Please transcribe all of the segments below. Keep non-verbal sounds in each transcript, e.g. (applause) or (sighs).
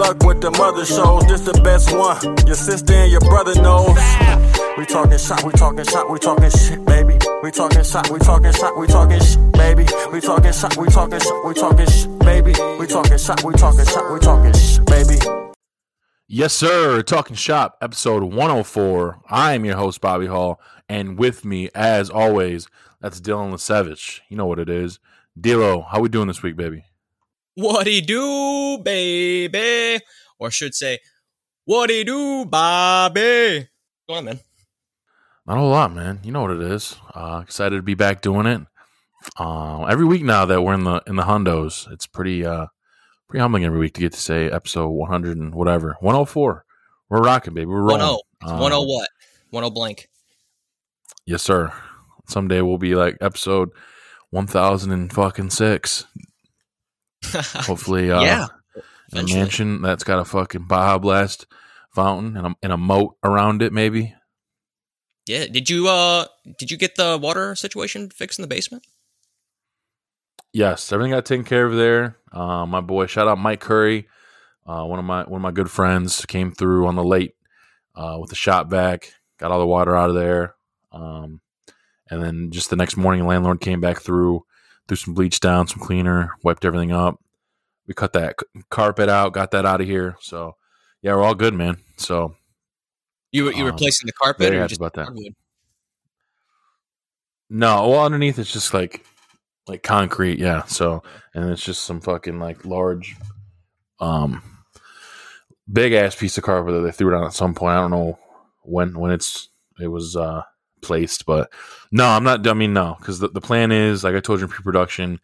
Luck with the mother shows. This the best one. Your sister and your brother knows. We talking shot, we talking shot, we talking shit, baby. We talking shot, we talking shot, we talking shit, baby. We talking shot, we talking shot, we talking shit, baby. We talking shot, we talking shot, we talking shit, baby. Yes, sir. Talking Shop, episode 104. I am your host, Bobby Hall, and with me, as always, that's Dylan Lesevich. You know what it is. Dilo, how we doing this week, baby? What he do, baby? Or I should say, what he do, Bobby? Go on, man. Not a whole lot, man. You know what it is. Uh, excited to be back doing it. Uh, every week now that we're in the in the hundos, it's pretty uh, pretty humbling every week to get to say episode 100 and whatever 104. We're rocking, baby. We're rolling. 10. It's Um, 10 what? 10 blank. Yes, sir. Someday we'll be like episode 1000 and fucking six. Hopefully, (laughs) uh, yeah. a mansion that's got a fucking Baja Blast fountain and a, and a moat around it, maybe. Yeah. Did you uh did you get the water situation fixed in the basement? Yes, everything got taken care of there. Uh, my boy, shout out Mike Curry, uh, one of my one of my good friends, came through on the late uh, with the shot back, got all the water out of there, um, and then just the next morning, landlord came back through, threw some bleach down, some cleaner, wiped everything up. We cut that carpet out, got that out of here. So yeah, we're all good, man. So You you Um, replacing the carpet or just about that. hardwood? No, well, underneath it's just like like concrete, yeah. So and it's just some fucking like large, um, big ass piece of carpet that they threw down at some point. I don't know when when it's it was uh placed, but no, I'm not. I mean, no, because the, the plan is like I told you in pre-production.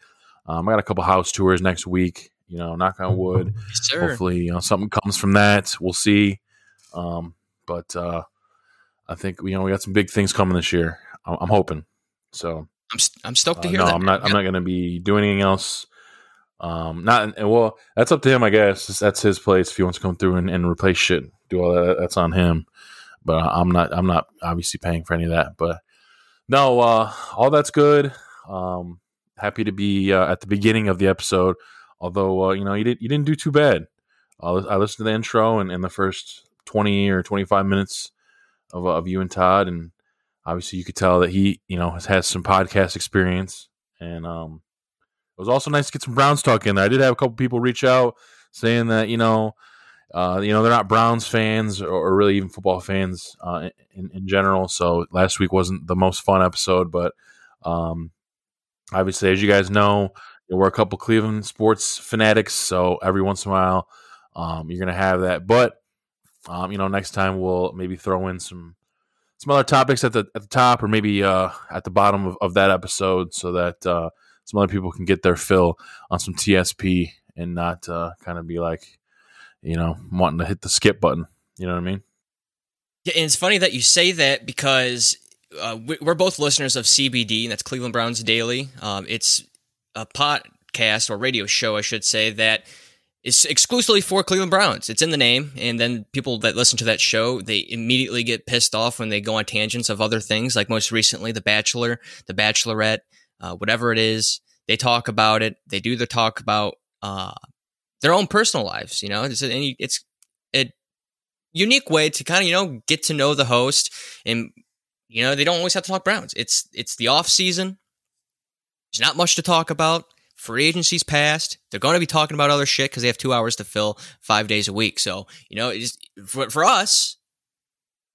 Um, I got a couple house tours next week. You know, knock on wood. Yes, sir. Hopefully, you know, something comes from that. We'll see. Um, but uh, I think you know we got some big things coming this year. I'm, I'm hoping. So I'm st- I'm stoked to uh, hear no, that. I'm not. I'm not going to be doing anything else. Um, not well, that's up to him, I guess. That's his place. If he wants to come through and, and replace shit, do all that. That's on him. But I'm not. I'm not obviously paying for any of that. But no, uh, all that's good. Um, happy to be uh, at the beginning of the episode. Although uh, you know you didn't you didn't do too bad. I listened to the intro and, and the first twenty or twenty five minutes of of you and Todd, and obviously you could tell that he you know has had some podcast experience, and um, it was also nice to get some Browns talk in there. I did have a couple people reach out saying that you know. Uh, you know they're not Browns fans or, or really even football fans uh, in, in general. So last week wasn't the most fun episode, but um, obviously, as you guys know, we're a couple Cleveland sports fanatics. So every once in a while, um, you're gonna have that. But um, you know, next time we'll maybe throw in some some other topics at the at the top or maybe uh, at the bottom of, of that episode, so that uh, some other people can get their fill on some TSP and not uh, kind of be like, you know, wanting to hit the skip button. You know what I mean? Yeah, and it's funny that you say that because uh, we- we're both listeners of CBD, and that's Cleveland Browns Daily. Um, it's a podcast or radio show, I should say, that is exclusively for Cleveland Browns. It's in the name, and then people that listen to that show they immediately get pissed off when they go on tangents of other things, like most recently The Bachelor, The Bachelorette, uh, whatever it is. They talk about it. They do the talk about uh, their own personal lives. You know, it's a, it's a unique way to kind of you know get to know the host and you know they don't always have to talk browns. It's it's the off season. There's not much to talk about. Free agency's passed. They're going to be talking about other shit because they have two hours to fill five days a week. So you know it's for, for us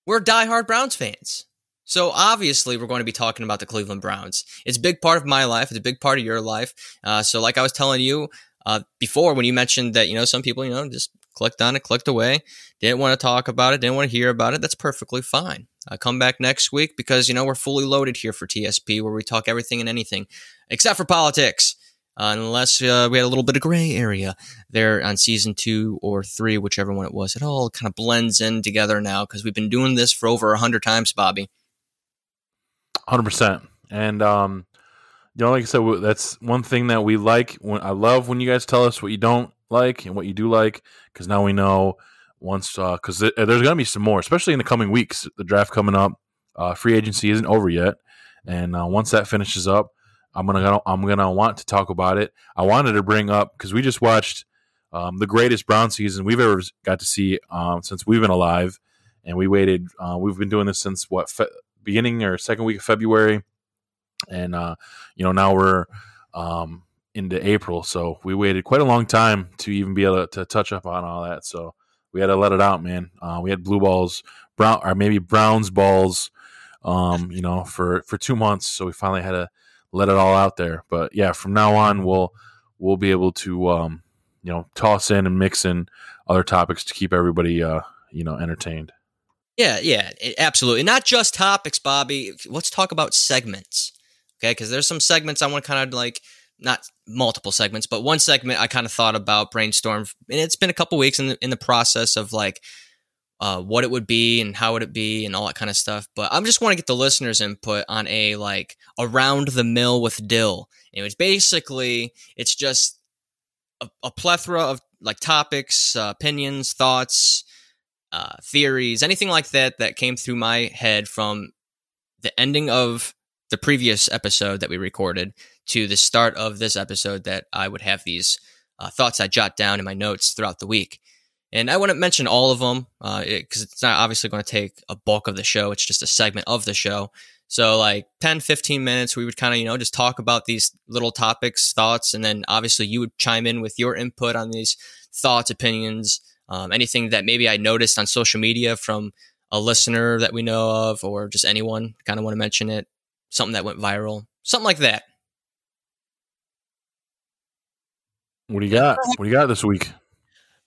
we're diehard browns fans. So obviously we're going to be talking about the cleveland browns. It's a big part of my life. It's a big part of your life. Uh, so like i was telling you uh, before when you mentioned that you know some people you know just clicked on it clicked away didn't want to talk about it, didn't want to hear about it, that's perfectly fine. Uh, come back next week because, you know, we're fully loaded here for TSP where we talk everything and anything except for politics. uh, unless uh, we had a little bit of gray area there on season two or three, whichever one it was. It all kind of blends in together now because we've been doing this for over a hundred times, Bobby. Hundred percent, and um, you know, like I said, that's one thing that we like. When I love when you guys tell us what you don't like and what you do like, because now we know once because uh, there's gonna be some more, especially in the coming weeks. The draft coming up, uh, free agency isn't over yet, and uh, once that finishes up, I'm gonna I'm gonna want to talk about it. I wanted to bring up because we just watched um, the greatest Brown season we've ever got to see um, since we've been alive, and we waited. Uh, we've been doing this since what fe- beginning or second week of February, and uh, you know now we're um, into April, so we waited quite a long time to even be able to, to touch up on all that. So we had to let it out, man. Uh, we had blue balls, brown or maybe Browns balls, um, you know, for for two months. So we finally had to let it all out there. But yeah, from now on, we'll we'll be able to um, you know toss in and mix in other topics to keep everybody uh, you know entertained. Yeah, yeah, absolutely. Not just topics, Bobby. Let's talk about segments, okay? Because there's some segments I want to kind of like not multiple segments, but one segment I kind of thought about brainstorm, and it's been a couple weeks in the in the process of like uh, what it would be and how would it be and all that kind of stuff. But I just want to get the listeners' input on a like around the mill with Dill. And it's basically it's just a, a, plethora of like topics, uh, opinions, thoughts, uh, theories, anything like that that came through my head from the ending of the previous episode that we recorded to the start of this episode that I would have these uh, thoughts I jot down in my notes throughout the week. And I wouldn't mention all of them because uh, it, it's not obviously going to take a bulk of the show. It's just a segment of the show. So, like 10, 15 minutes, we would kind of, you know, just talk about these little topics, thoughts, and then obviously you would chime in with your input on these thoughts, opinions, um, anything that maybe I noticed on social media from a listener that we know of, or just anyone kind of want to mention it, something that went viral, something like that. What do you got? (laughs) What do you got this week?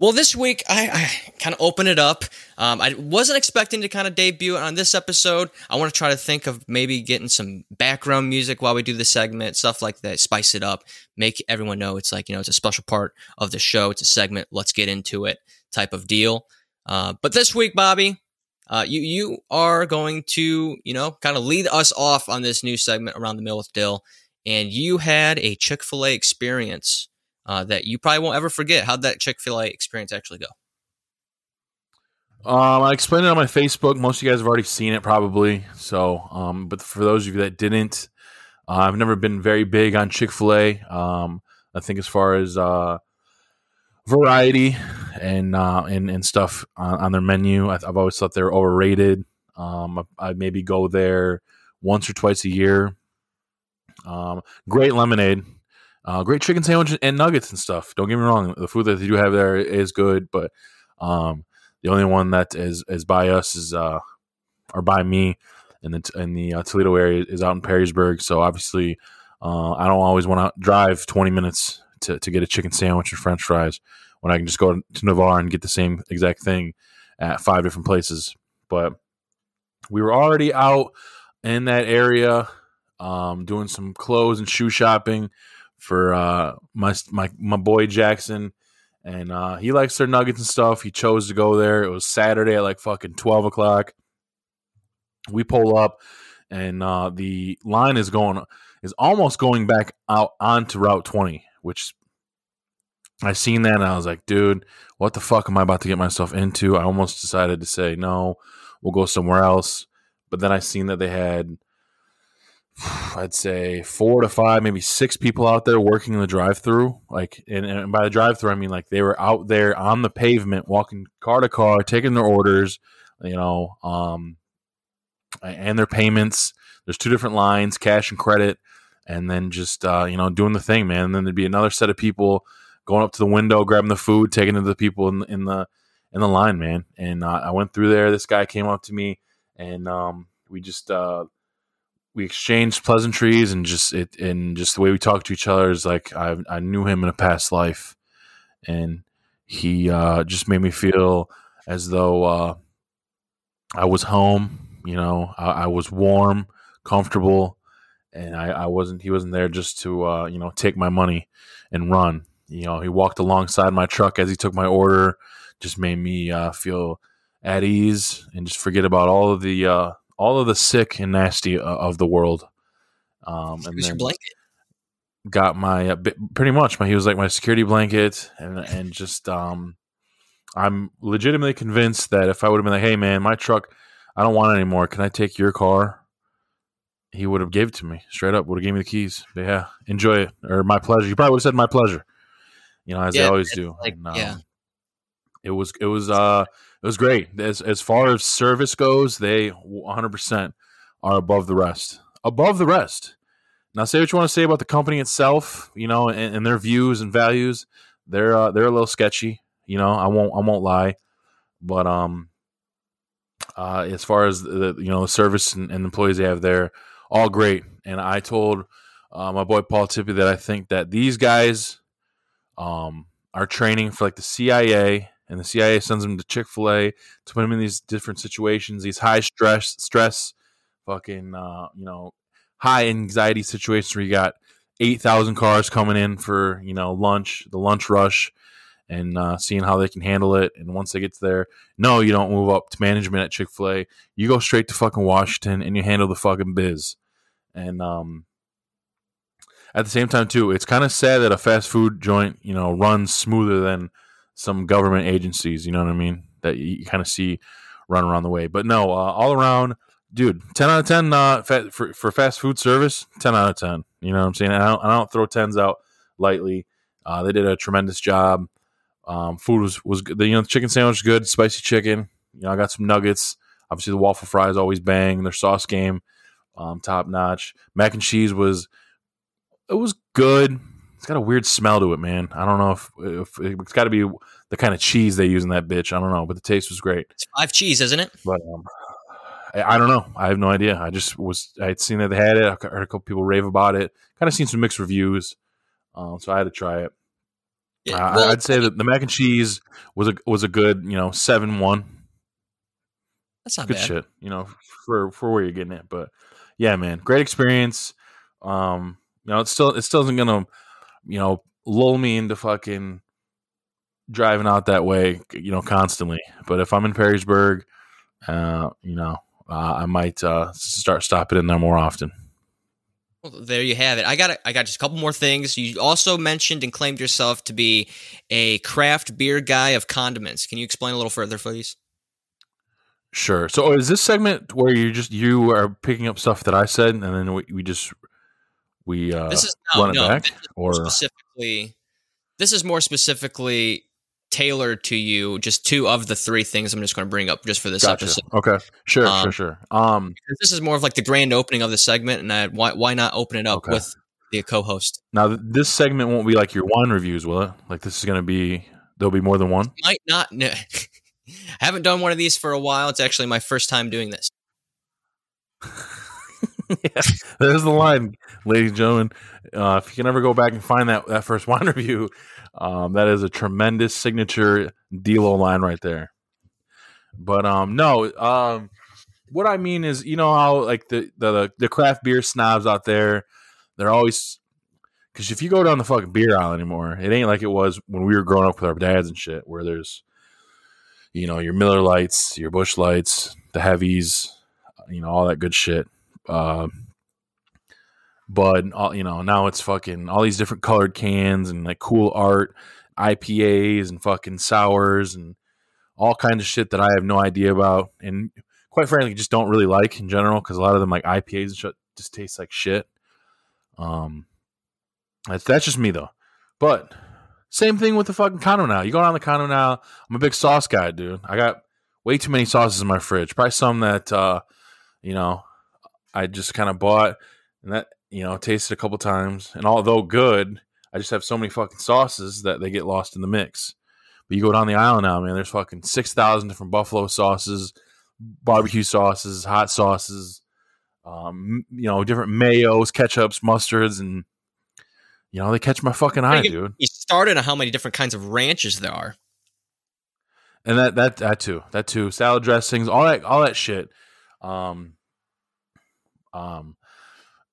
Well, this week I, I kind of open it up. Um, I wasn't expecting to kind of debut on this episode. I want to try to think of maybe getting some background music while we do the segment, stuff like that, spice it up, make everyone know it's like, you know, it's a special part of the show. It's a segment. Let's get into it type of deal. Uh, but this week, Bobby, uh, you, you are going to, you know, kind of lead us off on this new segment around the mill with Dill. And you had a Chick fil A experience uh, that you probably won't ever forget. How'd that Chick fil A experience actually go? Um, I explained it on my Facebook. Most of you guys have already seen it, probably. So, um, but for those of you that didn't, uh, I've never been very big on Chick Fil A. Um, I think as far as uh, variety and uh, and and stuff on, on their menu, I, have always thought they're overrated. Um, I, I, maybe go there once or twice a year. Um, great lemonade. Uh, great chicken sandwich and nuggets and stuff. Don't get me wrong, the food that they do have there is good, but um, the only one that is is by us is uh, or by me in the in the uh, Toledo area is out in Perrysburg. So obviously, uh, I don't always want to drive twenty minutes to, to get a chicken sandwich and French fries when I can just go to Navarre and get the same exact thing at five different places. But we were already out in that area um, doing some clothes and shoe shopping for uh, my my my boy Jackson, and uh, he likes their nuggets and stuff. He chose to go there. It was Saturday at like fucking twelve o'clock. We pull up, and uh, the line is going is almost going back out onto Route twenty, which I seen that and I was like, dude, what the fuck am I about to get myself into? I almost decided to say no, we'll go somewhere else. But then I seen that they had (sighs) I'd say four to five, maybe six people out there working in the drive-through. Like, and, and by the drive-through, I mean like they were out there on the pavement, walking car to car, taking their orders. You know, um, and their payments. There's two different lines, cash and credit, and then just uh, you know doing the thing, man. And then there'd be another set of people going up to the window, grabbing the food, taking it to the people in, in the in the line, man. And uh, I went through there. This guy came up to me, and um, we just uh, we exchanged pleasantries and just it and just the way we talked to each other is like I I knew him in a past life, and he uh, just made me feel as though uh, I was home. You know, I, I was warm, comfortable, and I, I wasn't. He wasn't there just to uh, you know take my money and run. You know, he walked alongside my truck as he took my order. Just made me uh, feel at ease and just forget about all of the uh, all of the sick and nasty uh, of the world. Um, and Who's your then blanket? got my uh, pretty much my he was like my security blanket and and just um I'm legitimately convinced that if I would have been like hey man my truck I don't want it anymore can I take your car he would have gave it to me straight up would have gave me the keys but yeah enjoy it or my pleasure you probably would have said my pleasure you know as they always do like- And, um, yeah. it was it was uh it was great as as far as service goes they 100% are above the rest above the rest now, say what you want to say about the company itself, you know, and, and their views and values. They're uh, they're a little sketchy, you know. I won't I won't lie, but um, uh, as far as the you know the service and, and employees they have there, all great. And I told uh, my boy Paul Tippy that I think that these guys um are training for like the CIA, and the CIA sends them to Chick Fil A to put them in these different situations, these high stress stress, fucking uh, you know high anxiety situations where you got 8,000 cars coming in for, you know, lunch, the lunch rush, and uh, seeing how they can handle it. And once they get there, no, you don't move up to management at Chick fil A. You go straight to fucking Washington and you handle the fucking biz. And um, at the same time, too, it's kind of sad that a fast food joint, you know, runs smoother than some government agencies, you know what I mean? That you kind of see run around the way. But no, uh, all around, dude, ten out of ten uh, fa- for for fast food service. Ten out of ten. You know what I'm saying? I don't, I don't throw tens out lightly. Uh, they did a tremendous job. Um, food was was good. The, you know the chicken sandwich was good, spicy chicken. You know I got some nuggets. Obviously the waffle fries always bang. Their sauce game, um, top notch. Mac and cheese was it was good. It's got a weird smell to it, man. I don't know if, if it's got to be the kind of cheese they use in that bitch. I don't know, but the taste was great. It's five cheese, isn't it? But um, I, I don't know. I have no idea. I just was. I had seen that they had it. I heard a couple people rave about it. Kind of seen some mixed reviews, um, so I had to try it. Yeah, Uh, I'd say that the mac and cheese was a was a good, you know, seven one. That's not Good bad. shit, you know, for for where you're getting it. But yeah, man, great experience. Um, you know, it still it still isn't gonna, you know, lull me into fucking driving out that way, you know, constantly. But if I'm in Perrysburg, uh, you know, uh, I might uh, start stopping in there more often. Well, there you have it. I got a, I got just a couple more things. You also mentioned and claimed yourself to be a craft beer guy of condiments. Can you explain a little further, please? Sure. So is this segment where you just you are picking up stuff that I said, and then we, we just we uh, This is no, run it no, back, this is more or specifically. This is more specifically tailored to you. Just two of the three things I'm just going to bring up just for this gotcha. episode. Okay. Sure. Um, sure. Sure. Um. This is more of like the grand opening of the segment, and I, why why not open it up Okay. with the co-host? Now this segment won't be like your wine reviews, will it? Like this is going to be there'll be more than one. Might not. (laughs) (laughs) Haven't done one of these for a while. It's actually my first time doing this. (laughs) yeah, there's the line, ladies and gentlemen. Uh, if you can ever go back and find that that first (laughs) wine review, um, that is a tremendous signature Delo line right there. But um, no, um, what I mean is, you know how like the the the craft beer snobs out there, they're always because if you go down the fucking beer aisle anymore, it ain't like it was when we were growing up with our dads and shit, where there's you know your Miller Lites, your Busch Lights, the heavies, you know all that good shit. Uh, but all, you know now it's fucking all these different colored cans and like cool art, IPAs and fucking sours and all kinds of shit that I have no idea about and quite frankly just don't really like in general because a lot of them like IPAs and shit just taste like shit. Um, that's, that's just me though. But same thing with the fucking condo now. You go down the condo now. I'm a big sauce guy, dude. I got way too many sauces in my fridge. Probably some that uh, you know I just kind of bought and that you know tasted a couple times. And although good, I just have so many fucking sauces that they get lost in the mix. But you go down the aisle now, man. There's fucking six thousand different buffalo sauces, barbecue sauces, hot sauces, um, you know, different mayos, ketchups, mustards, and you know they catch my fucking eye, dude. You started on how many different kinds of ranches there are. and that that that too that too salad dressings all that all that shit um um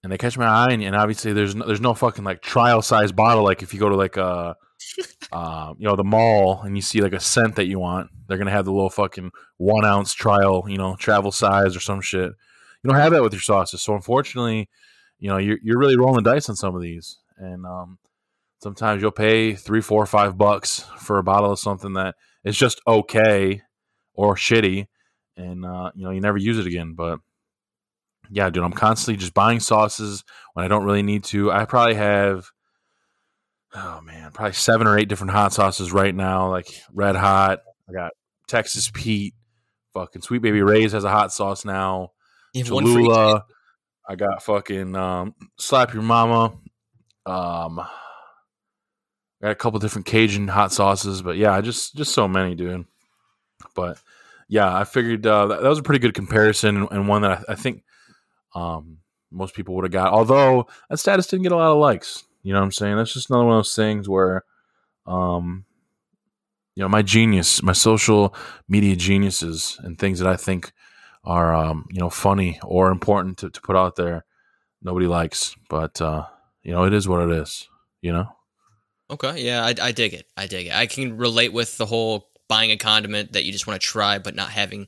and they catch my eye, and, and obviously there's no, there's no fucking like trial size bottle. Like if you go to like a, uh, (laughs) you know, the mall and you see like a scent that you want, they're gonna have the little fucking one ounce trial, you know, travel size or some shit. You don't have that with your sauces, so unfortunately, you know, you're you're really rolling dice on some of these, and um, sometimes you'll pay three, four, five bucks for a bottle of something that is just okay or shitty, and uh, you know, you never use it again, but yeah, dude, I'm constantly just buying sauces when I don't really need to. I probably have, oh man, probably seven or eight different hot sauces right now, like Red Hot. I got Texas Pete, fucking Sweet Baby Ray's has a hot sauce now. Cholula. I got fucking um, Slap Your Mama. Um, got a couple different Cajun hot sauces, but yeah, just just so many, dude. But yeah, I figured uh, that, that was a pretty good comparison and one that I, I think um, most people would have got. Although that status didn't get a lot of likes. You know what I'm saying? That's just another one of those things where, um, you know, my genius, my social media geniuses, and things that I think are, um, you know, funny or important to, to put out there, nobody likes. But uh, you know, it is what it is. You know. Okay. Yeah, I, I dig it. I dig it. I can relate with the whole buying a condiment that you just want to try, but not having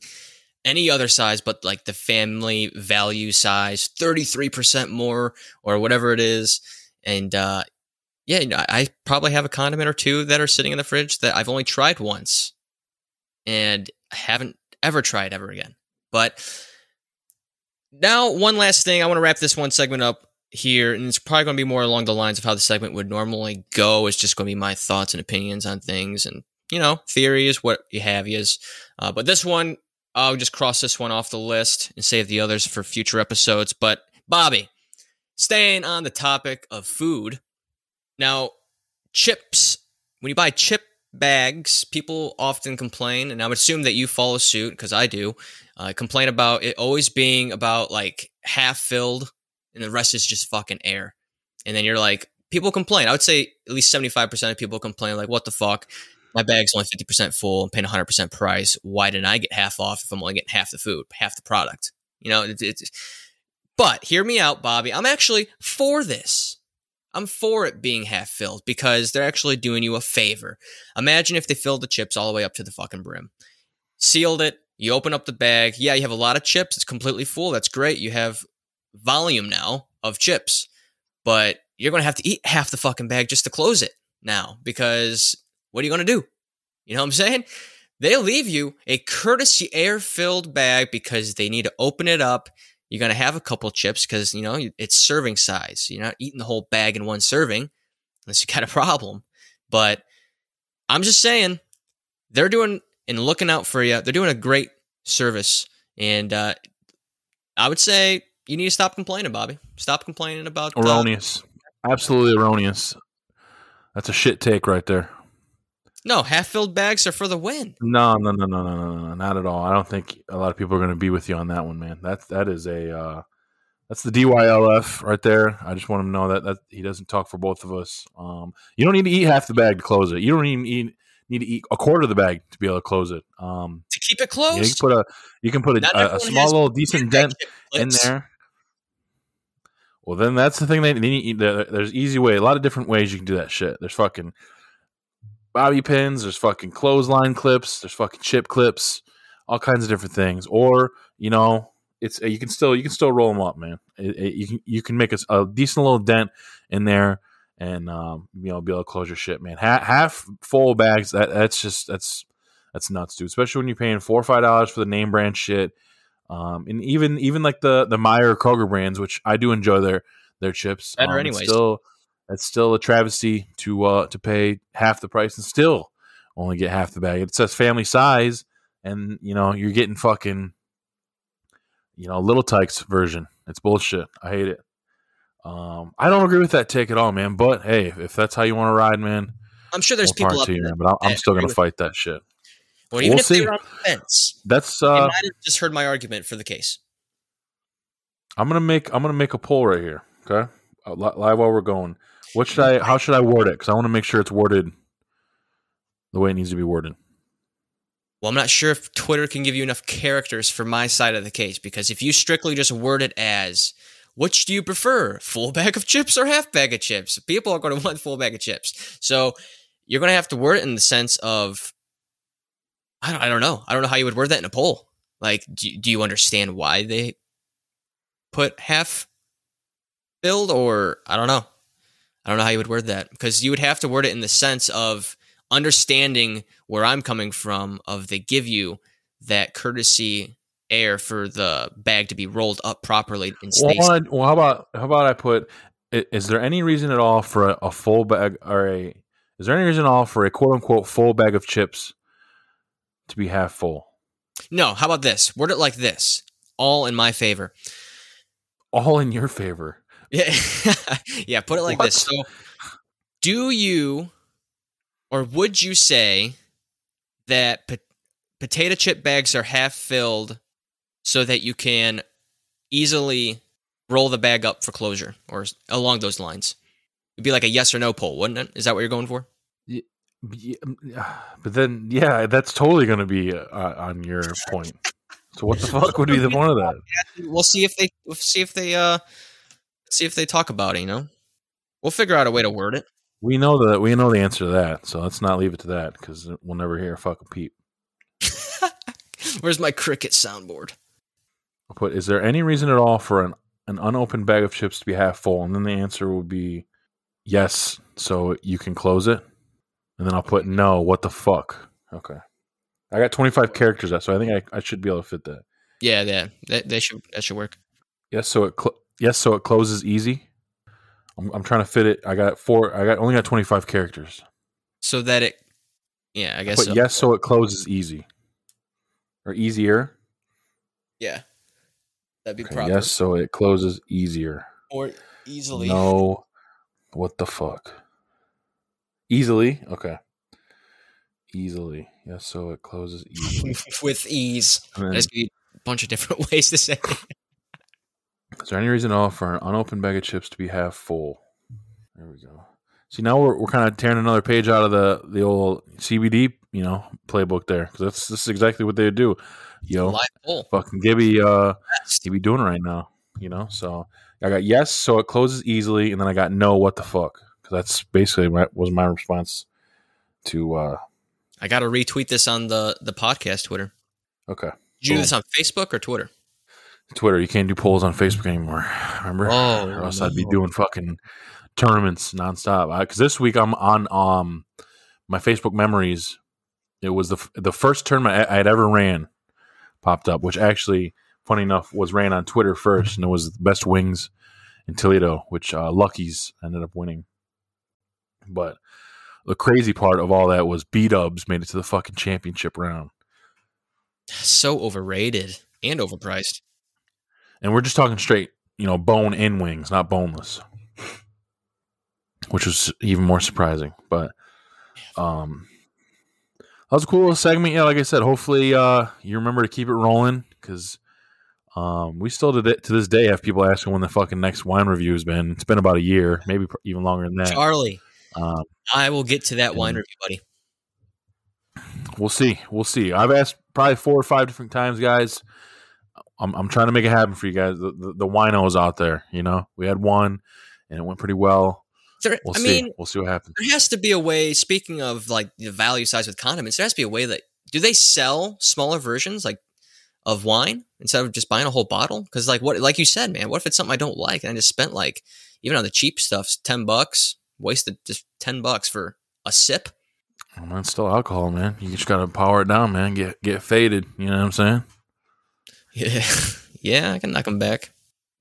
any other size but like the family value size 33% more or whatever it is and uh yeah you know, i probably have a condiment or two that are sitting in the fridge that i've only tried once and haven't ever tried ever again but now one last thing i want to wrap this one segment up here and it's probably going to be more along the lines of how the segment would normally go it's just going to be my thoughts and opinions on things and you know theories what you have is uh, but this one I'll just cross this one off the list and save the others for future episodes. But Bobby, staying on the topic of food. Now, chips, when you buy chip bags, people often complain, and I would assume that you follow suit because I do. Uh, complain about it always being about like half filled and the rest is just fucking air. And then you're like, people complain. I would say at least 75% of people complain, like, what the fuck? my bag's only 50% full. I'm paying 100% price. Why didn't I get half off if I'm only getting half the food, half the product? You know, it's, it's, but hear me out, Bobby. I'm actually for this. I'm for it being half filled because they're actually doing you a favor. Imagine if they filled the chips all the way up to the fucking brim, sealed it. You open up the bag. Yeah, you have a lot of chips. It's completely full. That's great. You have volume now of chips, but you're going to have to eat half the fucking bag just to close it now because what are you going to do? You know what I'm saying? They'll leave you a courtesy air filled bag because they need to open it up. You're going to have a couple chips because, you know, it's serving size. You're not eating the whole bag in one serving unless you got a problem. But I'm just saying, they're doing and looking out for you. They're doing a great service. And uh, I would say you need to stop complaining, Bobby. Stop complaining about uh, erroneous. Absolutely erroneous. That's a shit take right there. No, half filled bags are for the win. No, no, no, no, no, no, no, not at all. I don't think a lot of people are going to be with you on that one, man. That that is a uh, that's the DYLF right there. I just want him to know that that he doesn't talk for both of us. Um, you don't need to eat half the bag to close it. You don't even eat, need to eat a quarter of the bag to be able to close it. Um, to keep it closed, you, can put a you can put a, a, a small little decent dent in there. Well, then that's the thing. They, they need, there's easy way. A lot of different ways you can do that shit. There's fucking bobby pins, there's fucking clothesline clips, there's fucking chip clips, all kinds of different things. Or you know, it's you can still you can still roll them up, man. It, it, you can you can make a, a, decent little dent in there, and um, you know, be able to close your shit, man. Half, half full bags. That that's just that's that's nuts, dude. Especially when you're paying four or five dollars for the name brand shit. Um, and even even like the the Meijer Kroger brands, which I do enjoy their their chips. Better, um, anyways. Still, it's still a travesty to uh, to pay half the price and still only get half the bag. It says family size, and you know you're getting fucking you know Little Tikes version. It's bullshit. I hate it. Um, I don't agree with that take at all, man. But hey, if, that's how you want to ride, man, I'm sure there's people up you, man. But I'm, I'm still gonna fight that shit. Well, even we'll if see. they're on the fence, that's uh, just heard my argument for the case. I'm gonna make I'm gonna make a poll right here. Okay, uh, live while we're going. What should I? How should I word it? Because I want to make sure it's worded the way it needs to be worded. Well, I'm not sure if Twitter can give you enough characters for my side of the case because if you strictly just word it as which do you prefer, full bag of chips or half bag of chips? People are going (laughs) to want full bag of chips. So you're going to have to word it in the sense of, I don't, I don't know. I don't know how you would word that in a poll. Like, do, do you understand why they put half filled or I don't know. I don't know how you would word that because you would have to word it in the sense of understanding where I'm coming from of they give you that courtesy air for the bag to be rolled up properly and stay Well, well, how about how about I put? Is there any reason at all for a, a full bag or a? Is there any reason at all for a quote unquote full bag of chips to be half full? No, how about this? Word it like this. All in my favor. All in your favor. (laughs) Yeah. yeah, put it like What? this. So do you or would you say that po- potato chip bags are half filled so that you can easily roll the bag up for closure or along those lines? It'd be like a yes or no poll, wouldn't it? Is that what you're going for? Yeah, (sighs) But then, yeah, that's totally going to be uh, on your point. So what the (laughs) fuck would be the point of that? We'll see if they we'll see if they uh see if they talk about it, you know. We'll figure out a way to word it. We know that we know the answer to that, so let's not leave it to that because we'll never hear a fucking peep. (laughs) Where's my cricket soundboard? I'll put: Is there any reason at all for an an unopened bag of chips to be half full? And then the answer will be yes, so you can close it. And then I'll put no. What the fuck? Okay, I got twenty five characters, that so I think I, I should be able to fit that. Yeah, yeah, that, that should that should work. Yes, so it cl- yes, so it closes easy. I'm, I'm trying to fit it. I got four. I got only got twenty five characters. So that it, yeah, I guess. But so. yes, so it closes easy or easier. yeah, that'd be Okay, proper. yes, so it closes easier. or easily. No, what the fuck? Easily, okay. Easily, yes. So it closes easily. (laughs) with ease. Then, There's a bunch of different (laughs) ways to say. it. (laughs) is there any reason at all for an unopened bag of chips to be half full? There we go. See, now we're, we're kind of tearing another page out of the the old CBD, you know, playbook there because that's this is exactly what they would do. Yo, Live poll. fucking Gibby, uh, he be doing right now, you know. So I got yes, so it closes easily, and then I got no, what the fuck? That's basically my, was my response to. uh I got to retweet this on the the podcast Twitter. Okay, Did you do this on Facebook or Twitter? Twitter. You can't do polls on Facebook anymore. Remember? Oh, or else I'd be doing fucking tournaments nonstop. Because this week I'm on um my Facebook memories. It was the f- the first tournament I, I had ever ran popped up, which actually, funny enough, was ran on Twitter first, and it was the best wings in Toledo, which uh, Lucky's ended up winning. But the crazy part of all that was B Dubs made it to the fucking championship round. So overrated and overpriced. And we're just talking straight, you know, bone in wings, not boneless. Which was even more surprising. But um that was a cool little segment. Yeah, like I said, hopefully uh you remember to keep it rolling because um we still to, to this day have people asking when the fucking next wine review has been. It's been about a year, maybe even longer than that. Charlie, Um, I will get to that wine review, buddy. We'll see. We'll see. I've asked probably four or five different times, guys. I'm, I'm trying to make it happen for you guys. The, the, the winos out there, you know, we had one and it went pretty well. There, We'll I see. mean, we'll see what happens. there has to be a way. Speaking of like the value size with condiments, there has to be a way that do they sell smaller versions like of wine instead of just buying a whole bottle? Because like what, like you said, man, what if it's something I don't like and I just spent like even on the cheap stuff, ten bucks, wasted just ten bucks for a sip. Oh, man, it's still alcohol, man. You just gotta power it down, man. Get get faded. You know what I'm saying? Yeah, (laughs) yeah, I can knock them back.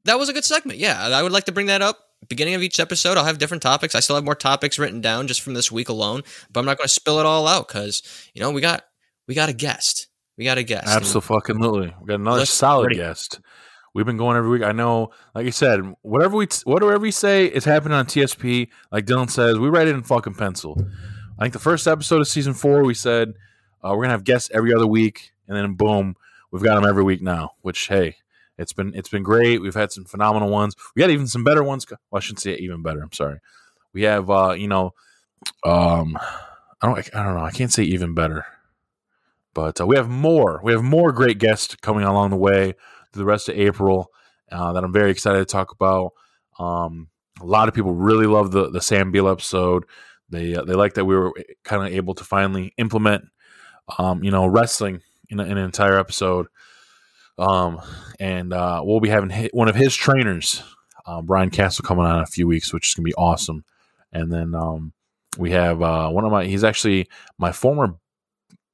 That was a good segment. Yeah, I would like to bring that up. Beginning of each episode, I'll have different topics. I still have more topics written down just from this week alone, but I'm not going to spill it all out because you know we got we got a guest. We got a guest. Absolutely. We got another solid guest. We've been going every week. I know, like you said, whatever we whatever we say is happening on TSP. Like Dylan says, we write it in fucking pencil. I think the first episode of season four, we said uh, we're gonna have guests every other week, and then boom, we've got them every week now. Which hey, it's been it's been great. We've had some phenomenal ones. We got even some better ones. Well, I shouldn't say even better. I'm sorry. We have uh, you know, um, I don't I don't know. I can't say even better. But uh, we have more. We have more great guests coming along the way the rest of April, uh, that I'm very excited to talk about. Um, a lot of people really love the the Sam Beal episode. They uh, they like that we were kind of able to finally implement, um, you know, wrestling in, a, in an entire episode. Um, and uh, we'll be having one of his trainers, um, Brian Castle, coming on in a few weeks, which is gonna be awesome. And then um, we have uh, one of my he's actually my former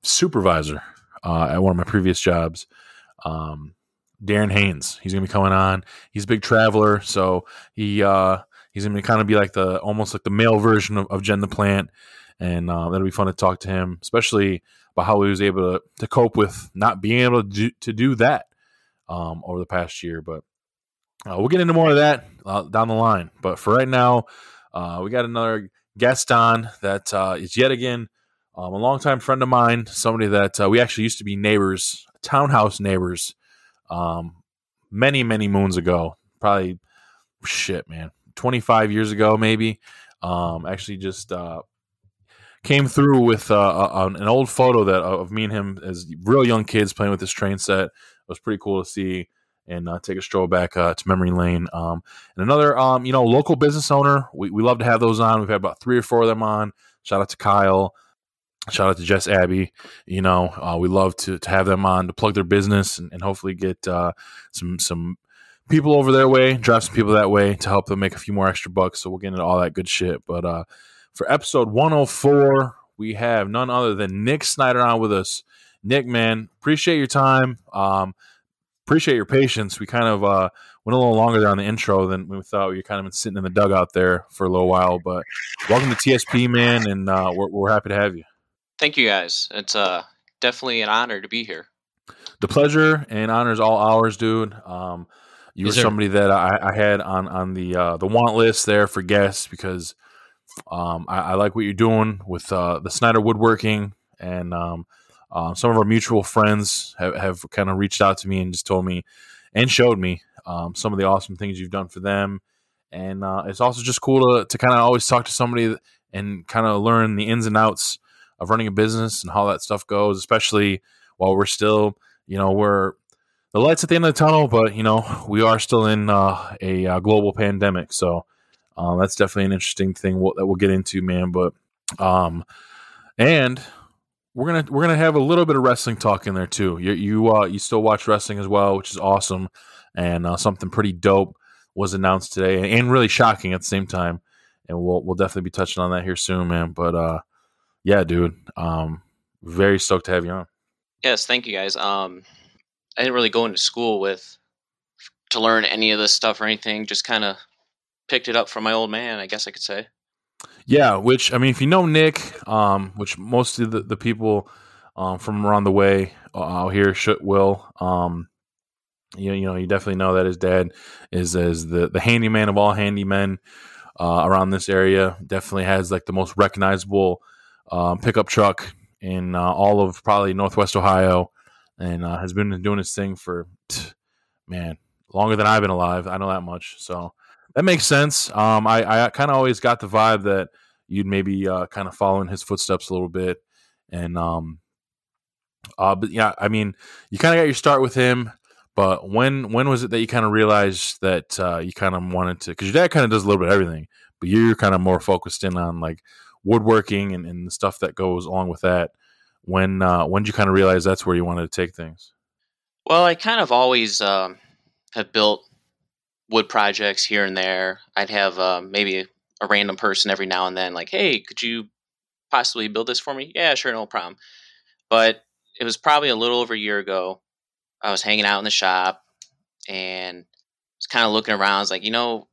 supervisor uh, at one of my previous jobs. Um, Darren Haynes. He's gonna be coming on. He's a big traveler, so he uh, he's gonna kind of be like the almost like the male version of, of Jen the Plant, and uh, that'll be fun to talk to him, especially about how he was able to, to cope with not being able to do, to do that um, over the past year. But uh, we'll get into more of that uh, down the line. But for right now, uh, we got another guest on that uh, is yet again um, a longtime friend of mine, somebody that uh, we actually used to be neighbors, townhouse neighbors, um, many many moons ago. Probably shit, man, twenty five years ago, maybe. Um, actually, just uh, came through with uh, an old photo that of me and him as real young kids playing with this train set. It was pretty cool to see and uh, take a stroll back uh, to memory lane. Um, and another, um, you know, local business owner. We, we love to have those on. We've had about three or four of them on. Shout out to Kyle. Shout out to Jess Abbey. You know, uh, we love to, to have them on to plug their business and, and hopefully get uh, some some people over their way, drive some people that way to help them make a few more extra bucks. So we'll get into all that good shit. But uh, for episode 104, we have none other than Nick Snyder on with us. Nick, man, appreciate your time. Um, appreciate your patience. We kind of uh, went a little longer there on the intro than we thought. We kind of been sitting in the dugout there for a little while, but welcome to TSP, man, and uh, we're, we're happy to have you. Thank you, guys. It's uh, definitely an honor to be here. The pleasure and honor is all ours, dude. Um, you is were there- somebody that I, I, had on on the uh, the want list there for guests because um, I, I, like what you're doing with uh, the Snyder Woodworking and um, uh, some of our mutual friends have, have kind of reached out to me and just told me and showed me um, some of the awesome things you've done for them. And uh, it's also just cool to, to kind of always talk to somebody and kind of learn the ins and outs of running a business and how that stuff goes, especially while we're still, you know, we're the lights at the end of the tunnel, but you know, we are still in uh, a uh, global pandemic. So uh, that's definitely an interesting thing we'll, that we'll get into, man. But um, and we're gonna we're gonna have a little bit of wrestling talk in there too. You you uh, you still watch wrestling as well, which is awesome, and uh, something pretty dope was announced today, and really shocking at the same time. And we'll we'll definitely be touching on that here soon, man. But uh, yeah, dude, um, very stoked to have you on. Yes, thank you guys. Um, I didn't really go into school with to learn any of this stuff or anything. Just kind of picked it up from my old man, I guess I could say. Yeah, which I mean, if you know Nick, um, which most of the, the people um, from around the way uh, out here should will, um, you, you know, you definitely know that his dad is as the the handyman of all handymen uh, around this area. Definitely has like the most recognizable um, pickup truck in uh, all of probably Northwest Ohio, and uh, has been doing his thing for (sniffs) man longer than I've been alive. I know that much. So that makes sense. Um, I, I kind of always got the vibe that you'd maybe uh, kind of follow in his footsteps a little bit, and um, uh, but yeah, I mean, you kind of got your start with him. But when when was it that you kind of realized that uh, you kind of wanted to? Because your dad kind of does a little bit of everything, but you're kind of more focused in on like woodworking and, and the stuff that goes along with that. When uh, when did you kind of realize that's where you wanted to take things? Well, I kind of always um, have built wood projects here and there. I'd have uh, maybe a random person every now and then, like, "Hey, could you possibly build this for me?" Yeah, sure, no problem. But it was probably a little over a year ago. I was hanging out in the shop and was kind of looking around. I was like, you know,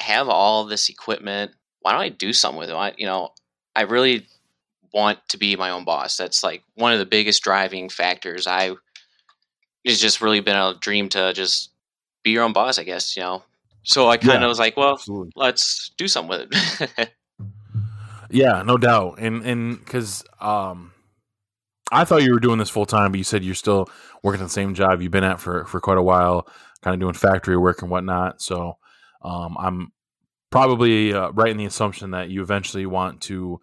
I have all this equipment. Why don't I do something with it? You know, I really want to be my own boss. That's like one of the biggest driving factors. I it's just really been a dream to just be your own boss, I guess, you know. So I kind of yeah, was like, well, absolutely. let's do something with it. (laughs) yeah, no doubt. And and cuz um I thought you were doing this full time, but you said you're still working the same job you've been at for for quite a while, kind of doing factory work and whatnot. So um, I'm probably uh, right in the assumption that you eventually want to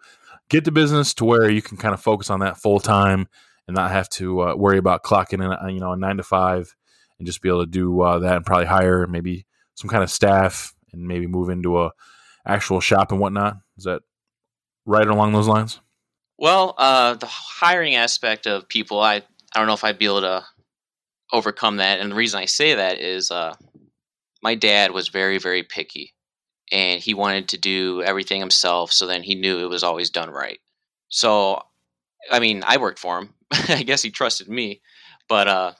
get the business to where you can kind of focus on that full time and not have to uh, worry about clocking in, uh, you know, a nine to five and just be able to do uh, that and probably hire maybe some kind of staff and maybe move into a actual shop and whatnot. Is that right along those lines? Well, uh, the hiring aspect of people, I, I don't know if I'd be able to overcome that. And the reason I say that is uh, my dad was very, very picky and he wanted to do everything himself. So then he knew it was always done right. So, I mean, I worked for him. (laughs) I guess he trusted me. But uh,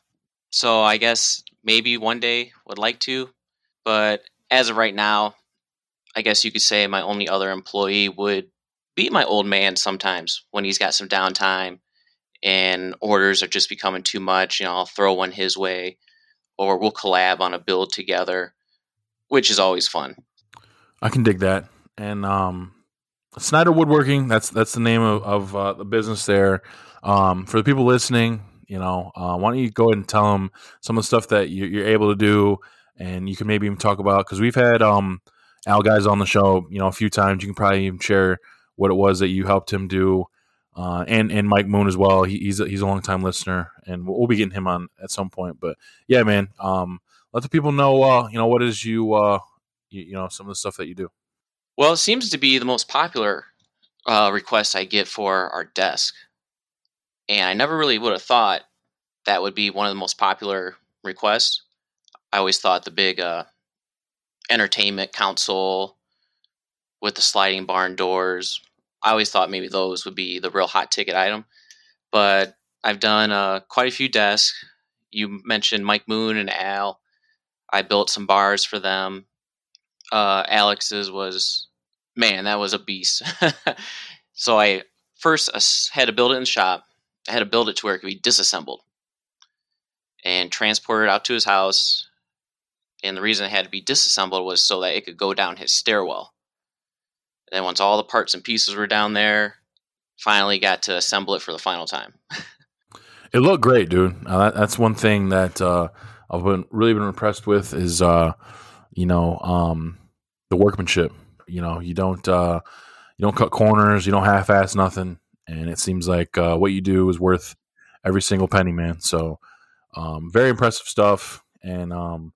so I guess maybe one day would like to. But as of right now, I guess you could say my only other employee would be my old man sometimes when he's got some downtime and orders are just becoming too much. You know, I'll throw one his way or we'll collab on a build together, which is always fun. I can dig that. And um, Snyder Woodworking, that's that's the name of, of uh, the business there. Um, for the people listening, you know, uh, why don't you go ahead and tell them some of the stuff that you, are able to do, and you can maybe even talk about because we've had um, Al guys on the show, you know, a few times. You can probably even share what it was that you helped him do, uh, and and Mike Moon as well. He, he's a, he's a long time listener, and we'll, we'll, be getting him on at some point. But yeah, man, um, let the people know, uh, you know, what is you, uh, you, you, know, some of the stuff that you do. Well, it seems to be the most popular uh, request I get for our desk and I never really would have thought that would be one of the most popular requests. I always thought the big uh, entertainment console with the sliding barn doors. I always thought maybe those would be the real hot ticket item, but I've done uh, quite a few desks. You mentioned Mike Moon and Al. I built some bars for them. Uh, Alex's was man, that was a beast. (laughs) so I first had to build it in the shop I had to build it to where it could be disassembled and transported out to his house. And the reason it had to be disassembled was so that it could go down his stairwell. And then once all the parts and pieces were down there, finally got to assemble it for the final time. (laughs) it looked great, dude. Uh, that's one thing that uh, I've been really been impressed with is uh, you know um, the workmanship. You know, you don't uh, you don't cut corners, you don't half-ass nothing and it seems like uh, what you do is worth every single penny, man. So, um, very impressive stuff. And um,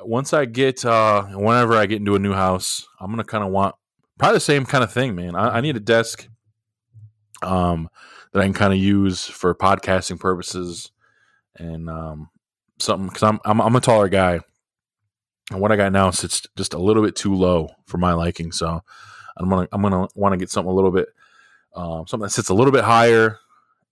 once I get, uh, whenever I get into a new house, I'm gonna kind of want probably the same kind of thing, man. I, I need a desk um, that I can kind of use for podcasting purposes and um, something because I'm, I'm I'm a taller guy. And what I got now sits just a little bit too low for my liking, so I'm gonna I'm gonna want to get something a little bit um, something that sits a little bit higher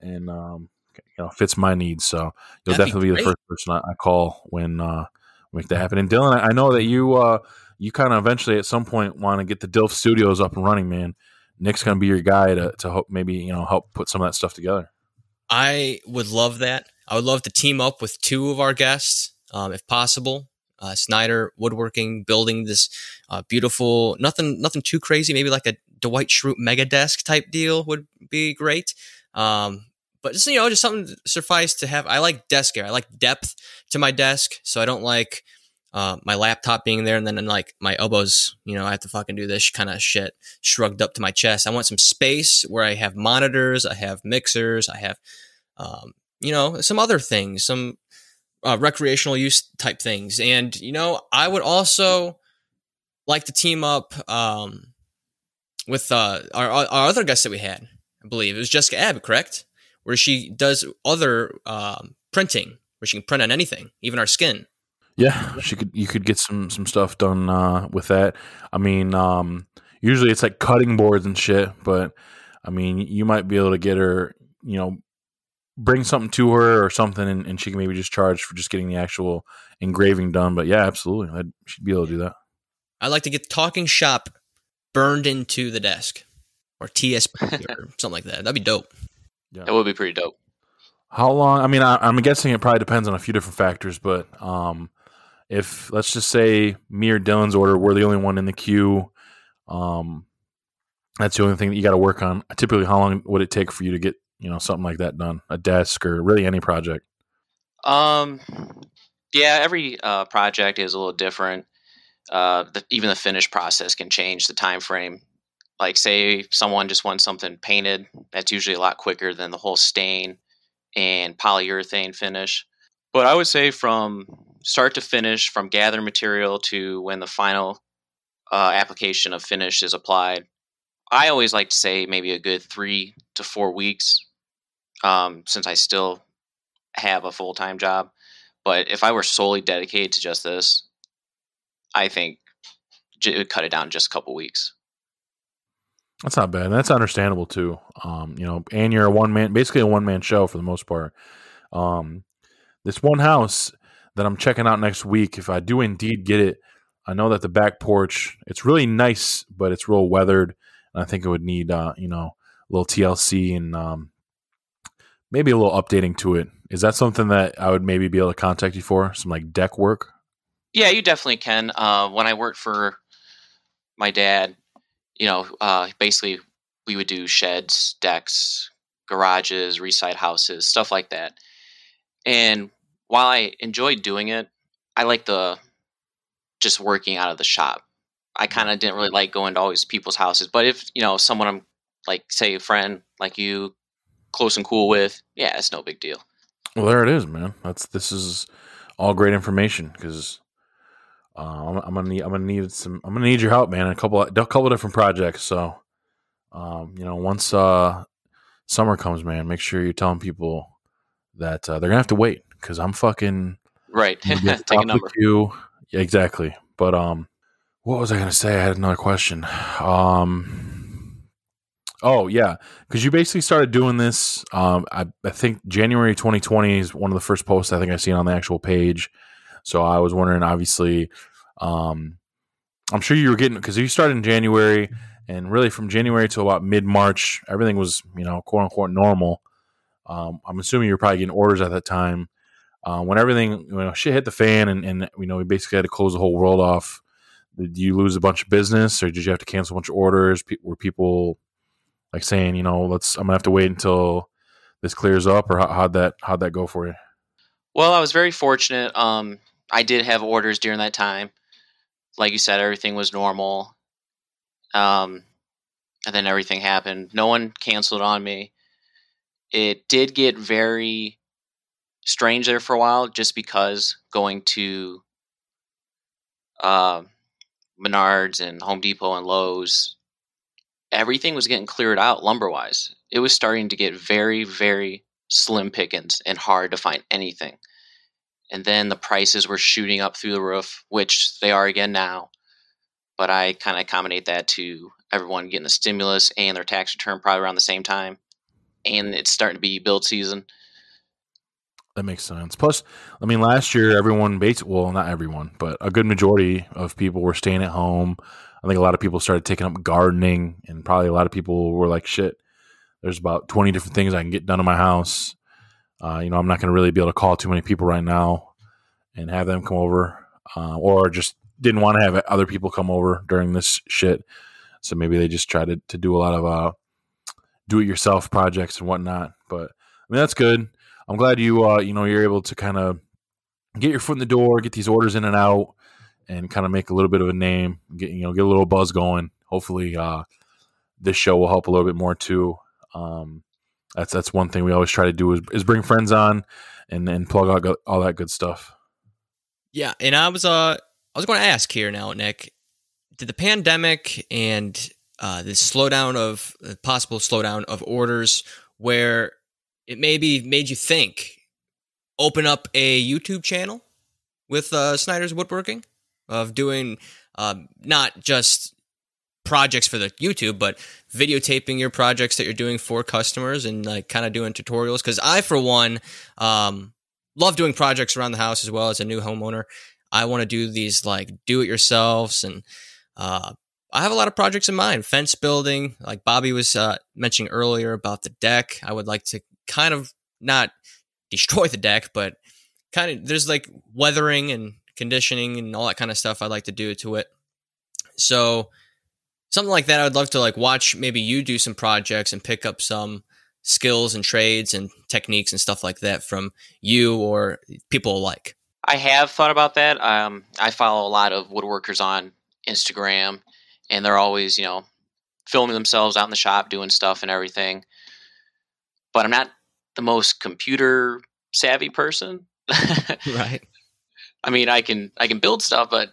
and um, you know fits my needs. So you'll That'd definitely be, be, the first person I, I call when uh, make that happen. And Dylan, I, I know that you uh, you kind of eventually at some point want to get the Dilf Studios up and running, man. Nick's going to be your guy to to help maybe you know help put some of that stuff together. I would love that. I would love to team up with two of our guests, um, if possible. Uh, Snyder Woodworking building this uh, beautiful, nothing, nothing too crazy. Maybe like a Dwight Schrute mega desk type deal would be great. Um, but just you know, just something suffice to have. I like desk air. I like depth to my desk, so I don't like uh, my laptop being there and then like my elbows. You know, I have to fucking do this kind of shit shrugged up to my chest. I want some space where I have monitors, I have mixers, I have, um, you know, some other things, some uh, recreational use type things, and you know, I would also like to team up. Um, with uh, our, our other guest that we had. I believe it was Jessica Abb, correct? Where she does other um, printing, where she can print on anything, even our skin. Yeah, she could. You could get some some stuff done uh, with that. I mean, um, usually it's like cutting boards and shit, but I mean, you might be able to get her. You know, bring something to her or something, and, and she can maybe just charge for just getting the actual engraving done. But yeah, absolutely, I'd, she'd be able to do that. I'd like to get talking shop burned into the desk or TSP (laughs) or something like that. That'd be dope. Yeah. That would be pretty dope. How long? I mean, I, am guessing it probably depends on a few different factors, but um, if let's just say me or Dylan's order, we're the only one in the queue. Um, that's the only thing that you got to work on. Typically, how long would it take for you to get you know something like that done? A desk or really any project? Um, yeah, every uh, project is a little different uh, the, even the finish process can change the time frame. Like, say someone just wants something painted, that's usually a lot quicker than the whole stain and polyurethane finish. But I would say from start to finish, from gather material to when the final uh, application of finish is applied, I always like to say maybe a good three to four weeks, um, since I still have a full time job. But if I were solely dedicated to just this, I think it would cut it down just a couple weeks. That's not bad. That's understandable too. Um, you know, and you're a one man, basically a one man show for the most part. Um, this one house that I'm checking out next week, if I do indeed get it, I know that the back porch it's really nice, but it's real weathered, and I think it would need uh, you know a little TLC and um, maybe a little updating to it. Is that something that I would maybe be able to contact you for? Some like deck work? Yeah, you definitely can. Uh, when I worked for my dad, you know, uh, basically we would do sheds, decks, garages, reside houses, stuff like that. And while I enjoyed doing it, I like the just working out of the shop. I kind of didn't really like going to always people's houses, but if you know someone I'm like, say, a friend like you, close and cool with, yeah, it's no big deal. Well, there it is, man. That's this is all great information because uh, I'm, I'm, gonna need I'm gonna need some I'm gonna need your help, man. A couple a couple of different projects. So, um, you know, once uh, summer comes, man, make sure you're telling people that uh, they're gonna have to wait because I'm fucking right. (laughs) Take a number. You yeah, exactly. But um, what was I gonna say? I had another question. Um. Oh yeah, because you basically started doing this. Um, I, I think January 2020 is one of the first posts I think I seen on the actual page. So I was wondering, obviously, um, I'm sure you were getting because you started in January, and really from January to about mid March, everything was you know quote unquote normal. Um, I'm assuming you were probably getting orders at that time. Uh, when everything you know shit hit the fan, and, and you know we basically had to close the whole world off. Did you lose a bunch of business, or did you have to cancel a bunch of orders? Pe- were people like saying, you know, let's I'm gonna have to wait until this clears up, or how, how'd that how'd that go for you? Well, I was very fortunate. Um, I did have orders during that time. Like you said, everything was normal. Um, and then everything happened. No one canceled on me. It did get very strange there for a while, just because going to uh, Menards and Home Depot and Lowe's everything was getting cleared out lumber wise. It was starting to get very, very slim pickings and hard to find anything. And then the prices were shooting up through the roof, which they are again now. But I kind of accommodate that to everyone getting the stimulus and their tax return probably around the same time. And it's starting to be build season. That makes sense. Plus, I mean, last year everyone basically, well, not everyone, but a good majority of people were staying at home. I think a lot of people started taking up gardening, and probably a lot of people were like, "Shit, there's about 20 different things I can get done in my house." Uh, you know, I'm not going to really be able to call too many people right now and have them come over, uh, or just didn't want to have other people come over during this shit. So maybe they just tried to, to do a lot of uh, do-it-yourself projects and whatnot. But I mean, that's good. I'm glad you uh, you know you're able to kind of get your foot in the door, get these orders in and out and kind of make a little bit of a name, get you know, get a little buzz going. Hopefully, uh, this show will help a little bit more too. Um, that's that's one thing we always try to do is, is bring friends on and and plug out all that good stuff. Yeah, and I was uh I was going to ask here now, Nick, did the pandemic and uh, the slowdown of possible slowdown of orders where it maybe made you think open up a YouTube channel with uh, Snyder's Woodworking? Of doing um, not just projects for the YouTube, but videotaping your projects that you're doing for customers and like kind of doing tutorials. Because I, for one, um, love doing projects around the house as well as a new homeowner. I want to do these like do it yourselves and uh, I have a lot of projects in mind. Fence building, like Bobby was uh, mentioning earlier about the deck. I would like to kind of not destroy the deck, but kind of there's like weathering and conditioning and all that kind of stuff I'd like to do to it. So something like that, I would love to like watch maybe you do some projects and pick up some skills and trades and techniques and stuff like that from you or people alike. I have thought about that. Um, I follow a lot of woodworkers on Instagram, and they're always, you know, filming themselves out in the shop doing stuff and everything. But I'm not the most computer savvy person. (laughs) right. I mean, I can I can build stuff, but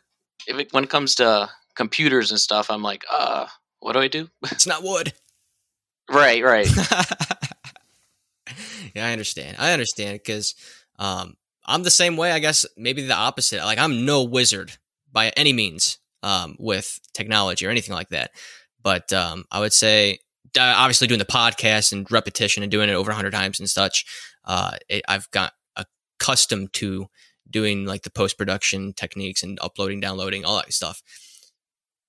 if it, when it comes to computers and stuff, I'm like, uh, what do I do? (laughs) It's not wood. right, right. (laughs) yeah, I understand. I understand because um, I'm the same way. I guess maybe the opposite. Like I'm no wizard by any means um, with technology or anything like that. But um, I would say, obviously, doing the podcast and repetition and doing it over 100 times and such, uh, it, I've got accustomed to doing like the post production techniques and uploading, downloading, all that stuff.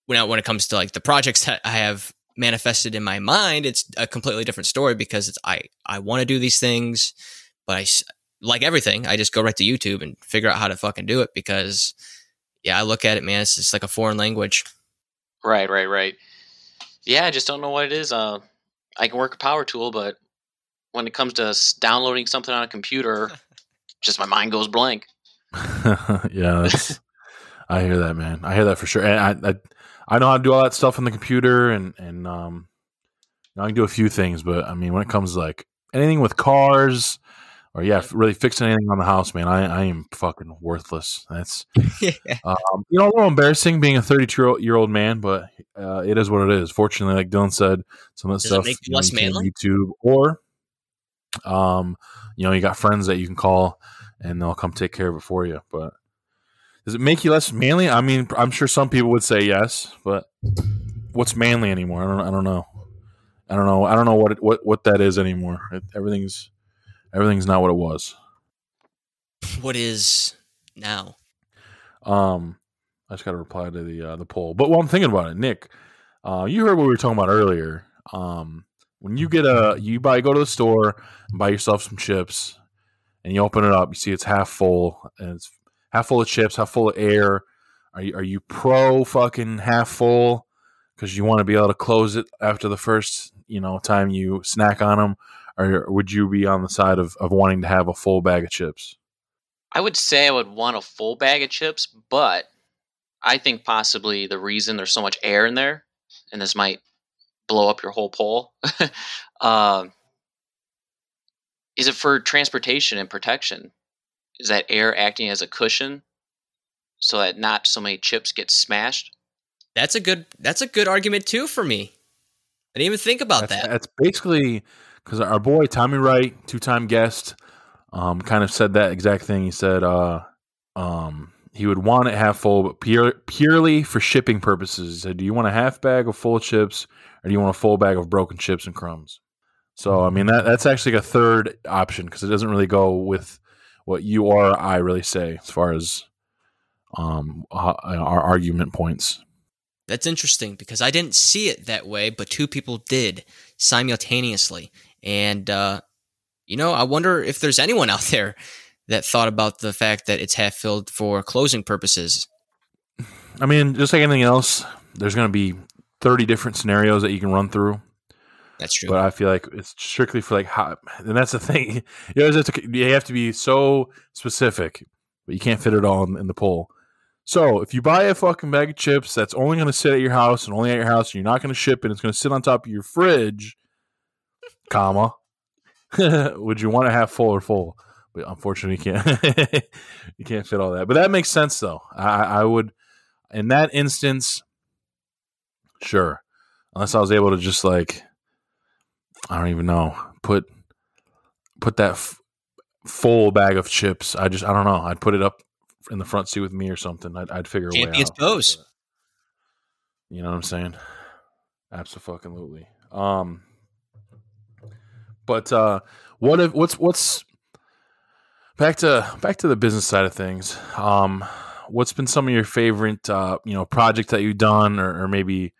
When, when it comes to like the projects that I have manifested in my mind, it's a completely different story because it's I I want to do these things, but I like everything. I just go right to YouTube and figure out how to fucking do it because yeah, I look at it, man. It's just like a foreign language. Right, right, right. Yeah, I just don't know what it is. Uh, I can work a power tool, but when it comes to downloading something on a computer, (laughs) just my mind goes blank. (laughs) yeah. I hear that, man. I hear that for sure. And I, I, I know how to do all that stuff on the computer, and and um, I can do a few things, but I mean, when it comes to like anything with cars, or yeah, really fixing anything on the house, man, I, I am fucking worthless. That's (laughs) yeah. um, you know a little embarrassing being a 32 year old man, but uh, it is what it is. Fortunately, like Dylan said, some of the stuff you less know, you YouTube or um, you know, you got friends that you can call and they'll come take care of it for you. But does it make you less manly? I mean, I'm sure some people would say yes, but what's manly anymore? I don't. I don't know. I don't know. I don't know what it, what what that is anymore. It, everything's everything's not what it was. What is now? Um, I just got to reply to the uh, the poll. But while I'm thinking about it, Nick, uh, you heard what we were talking about earlier. Um, when you get a you buy go to the store and buy yourself some chips, and you open it up, you see it's half full, and it's half full of chips, half full of air. Are you are you pro fucking half full because you want to be able to close it after the first you know time you snack on them, or would you be on the side of, of wanting to have a full bag of chips? I would say I would want a full bag of chips, but I think possibly the reason there's so much air in there, and this might blow up your whole pole, (laughs) um, is it for transportation and protection? Is that air acting as a cushion so that not so many chips get smashed? That's a good. That's a good argument too for me. I didn't even think about that's, that. That's basically because our boy Tommy Wright, two-time guest, um, kind of said that exact thing. He said uh, um, he would want it half full, but pure, purely for shipping purposes. He said, "Do you want a half bag of full chips, or do you want a full bag of broken chips and crumbs?" So, I mean, that that's actually a third option because it doesn't really go with what you or I really say as far as um, our argument points. That's interesting because I didn't see it that way, but two people did simultaneously. And, uh, you know, I wonder if there's anyone out there that thought about the fact that it's half filled for closing purposes. I mean, just like anything else, there's going to be 30 different scenarios that you can run through. That's true. But I feel like it's strictly for like hot, and that's the thing. (laughs) You know, you have to be so specific, but you can't fit it all in, in the poll. So if you buy a fucking bag of chips that's only going to sit at your house and only at your house, and you're not going to ship it, it's going to sit on top of your fridge, comma, (laughs) would you want to have full or full? But unfortunately, you can't. (laughs) you can't fit all that. But that makes sense, though. I, I would, in that instance, sure. Unless I was able to just like I don't even know. Put put that f- full bag of chips. I just I don't know. I'd put it up in the front seat with me or something. I'd, I'd figure Champions a way out. pose. You know what I'm saying? Absolutely. Um, but uh, what if what's what's back to back to the business side of things? Um, what's been some of your favorite uh, you know projects that you've done, or, or maybe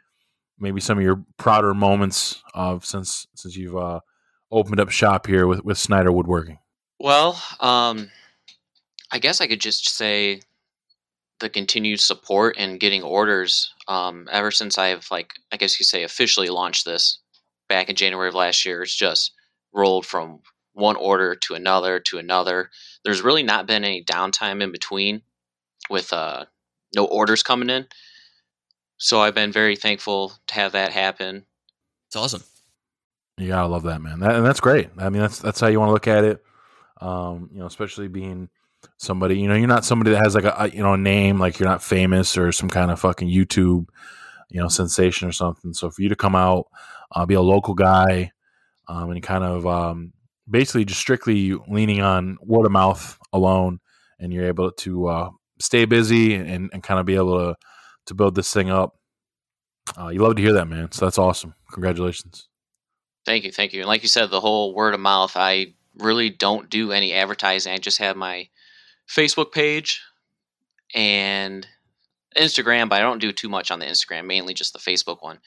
maybe some of your prouder moments of since since you've uh, opened up shop here with with Snyder Woodworking? Well, um, I guess I could just say the continued support and getting orders um, ever since I've like I guess you say officially launched this back in January of last year. It's just rolled from one order to another to another. There's really not been any downtime in between with uh, no orders coming in. So I've been very thankful to have that happen. It's awesome. Yeah, I love that, man. That, and that's great. I mean, that's that's how you want to look at it. Um, you know, especially being somebody. You know, you're not somebody that has like a, a you know a name, like you're not famous or some kind of fucking YouTube you know sensation or something. So for you to come out, uh, be a local guy, um, and kind of um, basically just strictly leaning on word of mouth alone, and you're able to uh, stay busy and, and kind of be able to to build this thing up. Uh, you love to hear that, man. So that's awesome. Congratulations. Thank you, thank you. And like you said, the whole word of mouth. I really don't do any advertising. I just have my Facebook page and Instagram, but I don't do too much on the Instagram, mainly just the Facebook one.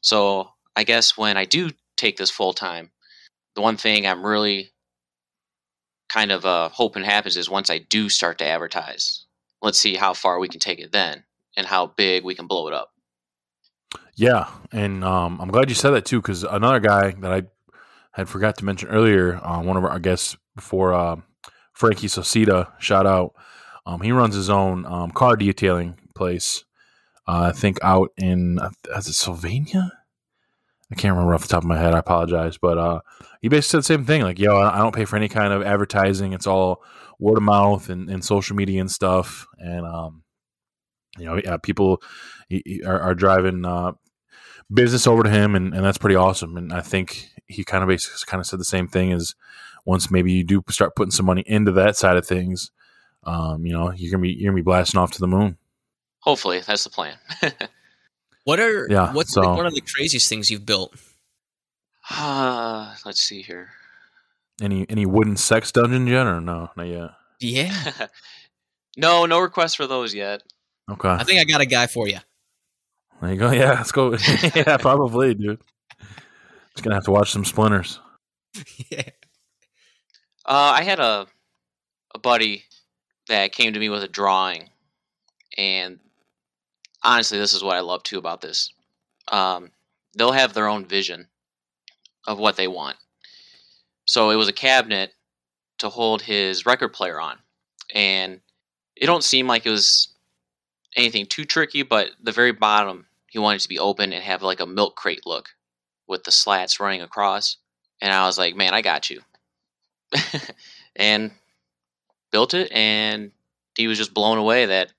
So I guess when I do take this full time, the one thing I'm really kind of uh, hoping happens is once I do start to advertise, let's see how far we can take it then and how big we can blow it up. Yeah, and um, I'm glad you said that too, because another guy that I had forgot to mention earlier, uh, one of our guests before, uh, Frankie Sosita, shout out. Um, he runs his own um, car detailing place. Uh, I think out in uh, is it Sylvania? I can't remember off the top of my head. I apologize, but uh, he basically said the same thing. Like, yo, I don't pay for any kind of advertising. It's all word of mouth and, and social media and stuff. And um, you know, yeah, people are, are, driving uh, business over to him, and, and that's pretty awesome. And I think he kind of basically kind of said the same thing as once maybe you do start putting some money into that side of things, um, you know, you're gonna be you're gonna be blasting off to the moon. Hopefully, that's the plan. (laughs) what are yeah, what's so, one of the craziest things you've built? Uh, let's see here. Any any wooden sex dungeon yet, or no? Not yet. Yeah. (laughs) no, no requests for those yet. Okay. I think I got a guy for you. There you go. (laughs) Yeah, let's go. (laughs) yeah, probably, dude. Just gonna have to watch some splinters. (laughs) yeah. Uh, I had a a buddy that came to me with a drawing, and honestly, this is what I love too about this. Um, they'll have their own vision of what they want. So it was a cabinet to hold his record player on, and it don't seem like it was anything too tricky. But the very bottom, he wanted to be open and have like a milk crate look with the slats running across. And I was like, man, I got you. (laughs) and built it, and he was just blown away that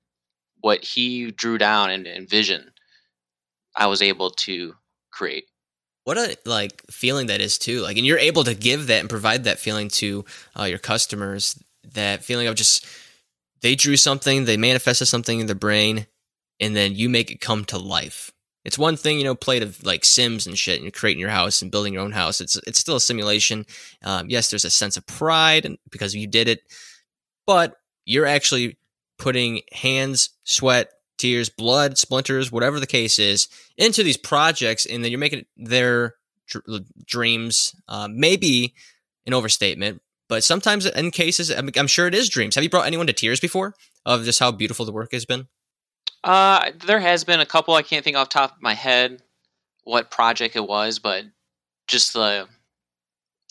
what he drew down and envisioned, I was able to create. What a like feeling that is too. Like, and you're able to give that and provide that feeling to uh, your customers. That feeling of just they drew something, they manifested something in their brain, and then you make it come to life. It's one thing, you know, play to like Sims and shit, and creating your house and building your own house. It's it's still a simulation. Um, yes, there's a sense of pride because you did it, but you're actually putting hands, sweat, tears, blood, splinters, whatever the case is, into these projects, and then you're making their dr- dreams. Uh, maybe an overstatement, but sometimes in cases, I'm, I'm, sure it is dreams. Have you brought anyone to tears before of just how beautiful the work has been? Uh, there has been a couple. I can't think off top of my head what project it was, but just the,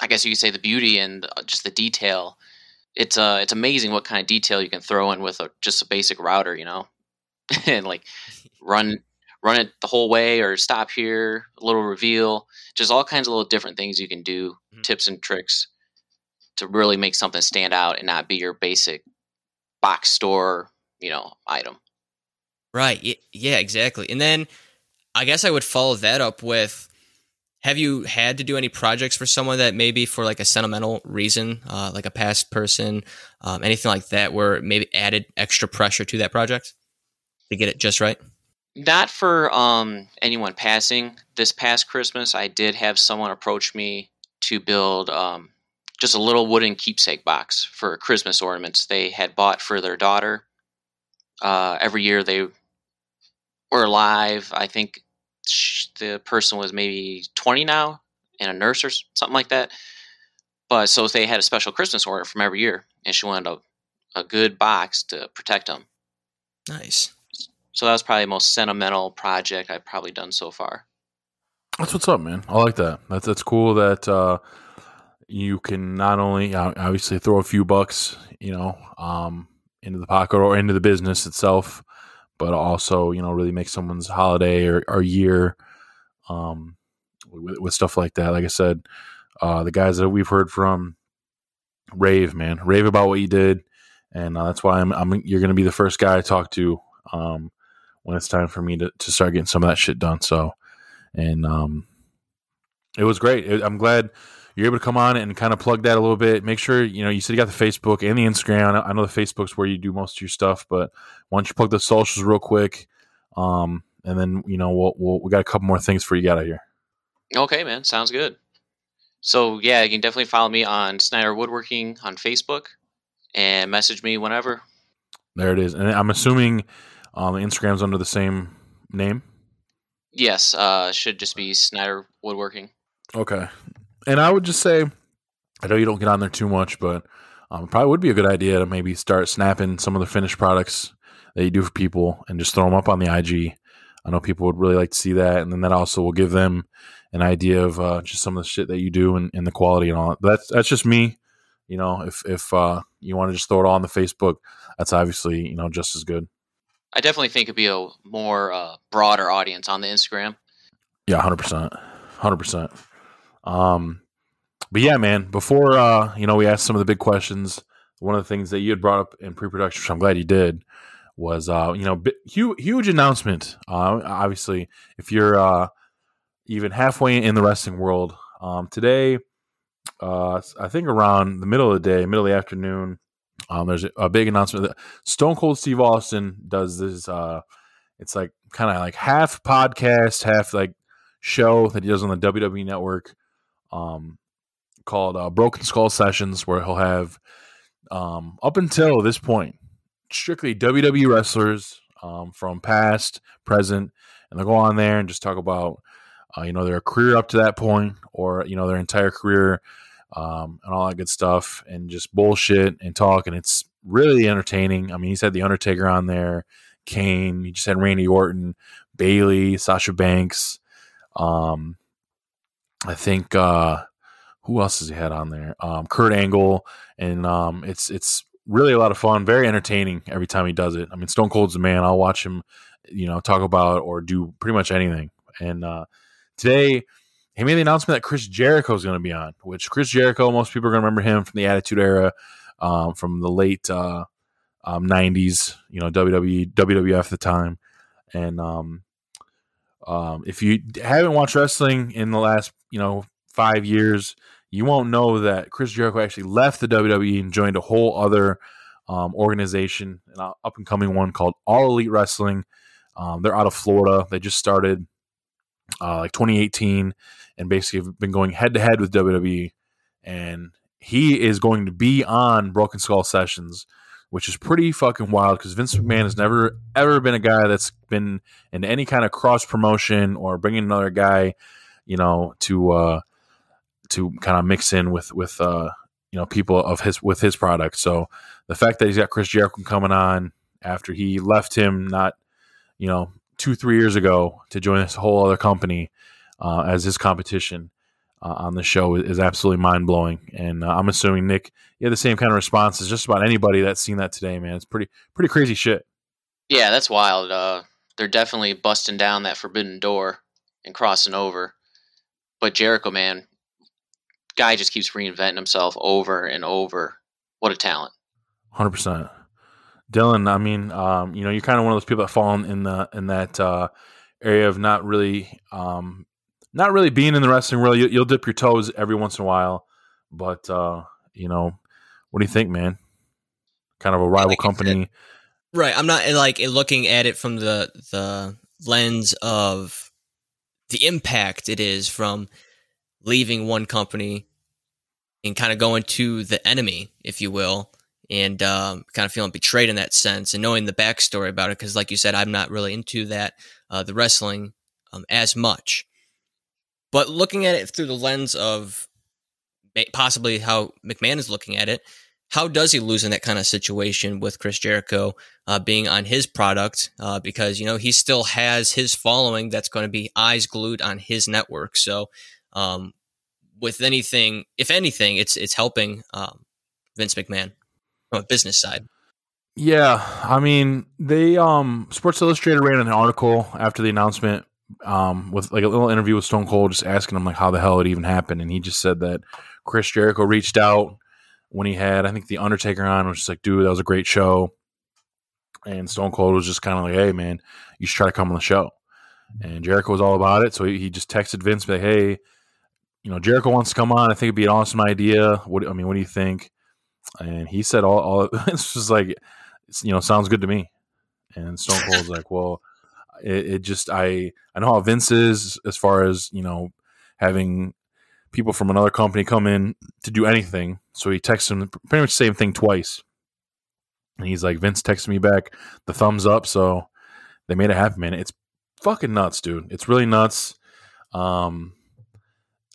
I guess you could say the beauty and just the detail it's uh it's amazing what kind of detail you can throw in with a, just a basic router, you know, (laughs) and like run run it the whole way or stop here, a little reveal, just all kinds of little different things you can do, mm-hmm. tips and tricks to really make something stand out and not be your basic box store, you know, item. Right. Yeah, exactly. And then I guess I would follow that up with have you had to do any projects for someone that maybe for like a sentimental reason, uh, like a past person, um, anything like that, where maybe added extra pressure to that project to get it just right? Not for um, anyone passing. This past Christmas, I did have someone approach me to build um, just a little wooden keepsake box for Christmas ornaments they had bought for their daughter. Uh, every year they were alive. I think the person was maybe 20 now and a nurse or something like that. But so they had a special Christmas order from every year, and she wanted a, a good box to protect them. Nice. So that was probably the most sentimental project I've probably done so far. That's what's up, man. I like that. That's that's cool that uh, you can not only obviously throw a few bucks, you know, um, into the pocket or into the business itself, but also you know really make someone's holiday or, or year um, with, with, stuff like that. Like I said, uh, the guys that we've heard from rave, man, rave about what you did, and uh, that's why I'm, I'm you're going to be the first guy I talk to um, when it's time for me to, to start getting some of that shit done. So, and um, it was great. It, I'm glad you're able to come on and kind of plug that a little bit. Make sure you know you said you got the Facebook and the Instagram. I know the Facebook's where you do most of your stuff, but why don't you plug the socials real quick? Um, and then you know we'll, we'll we got a couple more things for you got out of here. Okay, man, sounds good. So yeah, you can definitely follow me on Snyder Woodworking on Facebook and message me whenever. There it is, and I'm assuming um, Instagram's under the same name. Yes, uh, should just be Snyder Woodworking. Okay, and I would just say, I know you don't get on there too much, but um, probably would be a good idea to maybe start snapping some of the finished products that you do for people and just throw them up on the IG. I know people would really like to see that, and then that also will give them an idea of uh, just some of the shit that you do and, and the quality and all. But that's that's just me. You know, if if uh, you want to just throw it all on the Facebook, that's obviously you know just as good. I definitely think it'd be a more uh, broader audience on the Instagram. Yeah, hundred percent, hundred percent. Um, but yeah, man. Before uh, you know, we asked some of the big questions. One of the things that you had brought up in pre-production, which I'm glad you did, was uh, you know, huge, huge announcement. Uh, obviously, if you're uh, even halfway in the wrestling world, um, today, uh, I think around the middle of the day, middle of the afternoon, um, there's a, a big announcement that Stone Cold Steve Austin does this. Uh, it's like kind of like half podcast, half like show that he does on the WWE Network, um, called uh, Broken Skull Sessions, where he'll have um, up until this point strictly WWE wrestlers um, from past, present, and they'll go on there and just talk about uh, you know their career up to that point, or you know their entire career um, and all that good stuff, and just bullshit and talk, and it's really entertaining. I mean, he's had the Undertaker on there, Kane, he just had Randy Orton, Bayley, Sasha Banks. Um, I think uh, who else has he had on there? Um, Kurt Angle, and um, it's it's really a lot of fun, very entertaining every time he does it. I mean, Stone Cold's the man. I'll watch him, you know, talk about or do pretty much anything. And uh, today, he made the announcement that Chris Jericho is going to be on. Which Chris Jericho, most people are going to remember him from the Attitude Era, um, from the late uh, um, '90s. You know, WWE, WWF at the time, and um, um, if you haven't watched wrestling in the last, you know, five years, you won't know that Chris Jericho actually left the WWE and joined a whole other um, organization, an up and coming one called All Elite Wrestling. Um, they're out of Florida. They just started uh, like 2018 and basically have been going head to head with WWE. And he is going to be on Broken Skull Sessions, which is pretty fucking wild because Vince McMahon has never ever been a guy that's been in any kind of cross promotion or bringing another guy, you know, to uh, to kind of mix in with with uh, you know people of his with his product. So the fact that he's got Chris Jericho coming on after he left him not you know two three years ago to join this whole other company uh, as his competition uh, on the show is, absolutely mind blowing. And uh, I'm assuming Nick, you had the same kind of response as just about anybody that's seen that today. Man, it's pretty pretty crazy shit. Yeah, that's wild. Uh, they're definitely busting down that forbidden door and crossing over. But Jericho, man, guy just keeps reinventing himself over and over. What a talent! Hundred percent, Dylan. I mean, um, you know, you're kind of one of those people that fall in the in that uh, area of not really, um, not really being in the wrestling world. You, will dip your toes every once in a while, but uh, you know, what do you think, man? Kind of a rival like company, right? I'm not like looking at it from the the lens of the impact it is from leaving one company and kind of going to the enemy, if you will, and um, kind of feeling betrayed in that sense and knowing the backstory about it. Because, like you said, I'm not really into that, uh, the wrestling um, as much. But looking at it through the lens of possibly how McMahon is looking at it, how does he lose in that kind of situation with Chris Jericho uh, being on his product? Uh, because you know he still has his following that's going to be eyes glued on his network. So um, with anything, if anything, it's it's helping um, Vince McMahon from a business side. Yeah, I mean, they um Sports Illustrated ran an article after the announcement um with like a little interview with Stone Cold, just asking him like how the hell it even happened, and he just said that Chris Jericho reached out when he had I think the Undertaker on, was just like, dude, that was a great show. And Stone Cold was just kind of like, hey man, you should try to come on the show. And Jericho was all about it, so he, he just texted Vince, like, hey, you know, Jericho wants to come on. I think it'd be an awesome idea. What I mean, what do you think? And he said all, all (laughs) it's just like, you know, sounds good to me. And Stone Cold's like, well, it, it, just I I know how Vince is as far as you know having people from another company come in to do anything. So he texts him pretty much the same thing twice. And he's like, Vince texted me back the thumbs up. So they made it happen, man. It's fucking nuts, dude. It's really nuts. Um,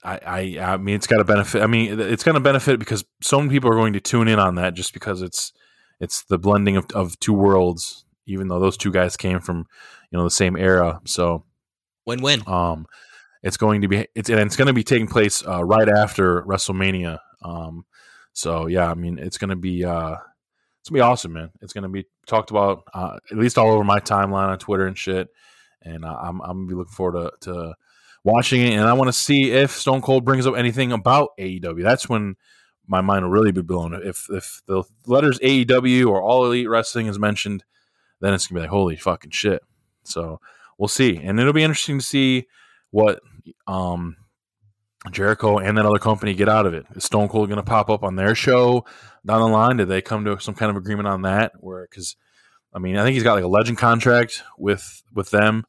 I, I, I mean, it's got to benefit. I mean, it's going to benefit because so many people are going to tune in on that just because it's, it's the blending of, of two worlds, even though those two guys came from, you know, the same era. So win win. Um, it's going to be it's and it's going to be taking place uh, right after WrestleMania. Um, so yeah, I mean, it's going to be uh, it's gonna be awesome, man. It's going to be talked about uh, at least all over my timeline on Twitter and shit. And uh, I'm I'm gonna be looking forward to, to watching it, and I want to see if Stone Cold brings up anything about AEW. That's when my mind will really be blown. If if the letters AEW or All Elite Wrestling is mentioned, then it's gonna be like holy fucking shit. So we'll see, and it'll be interesting to see what um, Jericho and that other company get out of it. Is Stone Cold going to pop up on their show down the line? Did they come to some kind of agreement on that? Where because I mean, I think he's got like a legend contract with with them.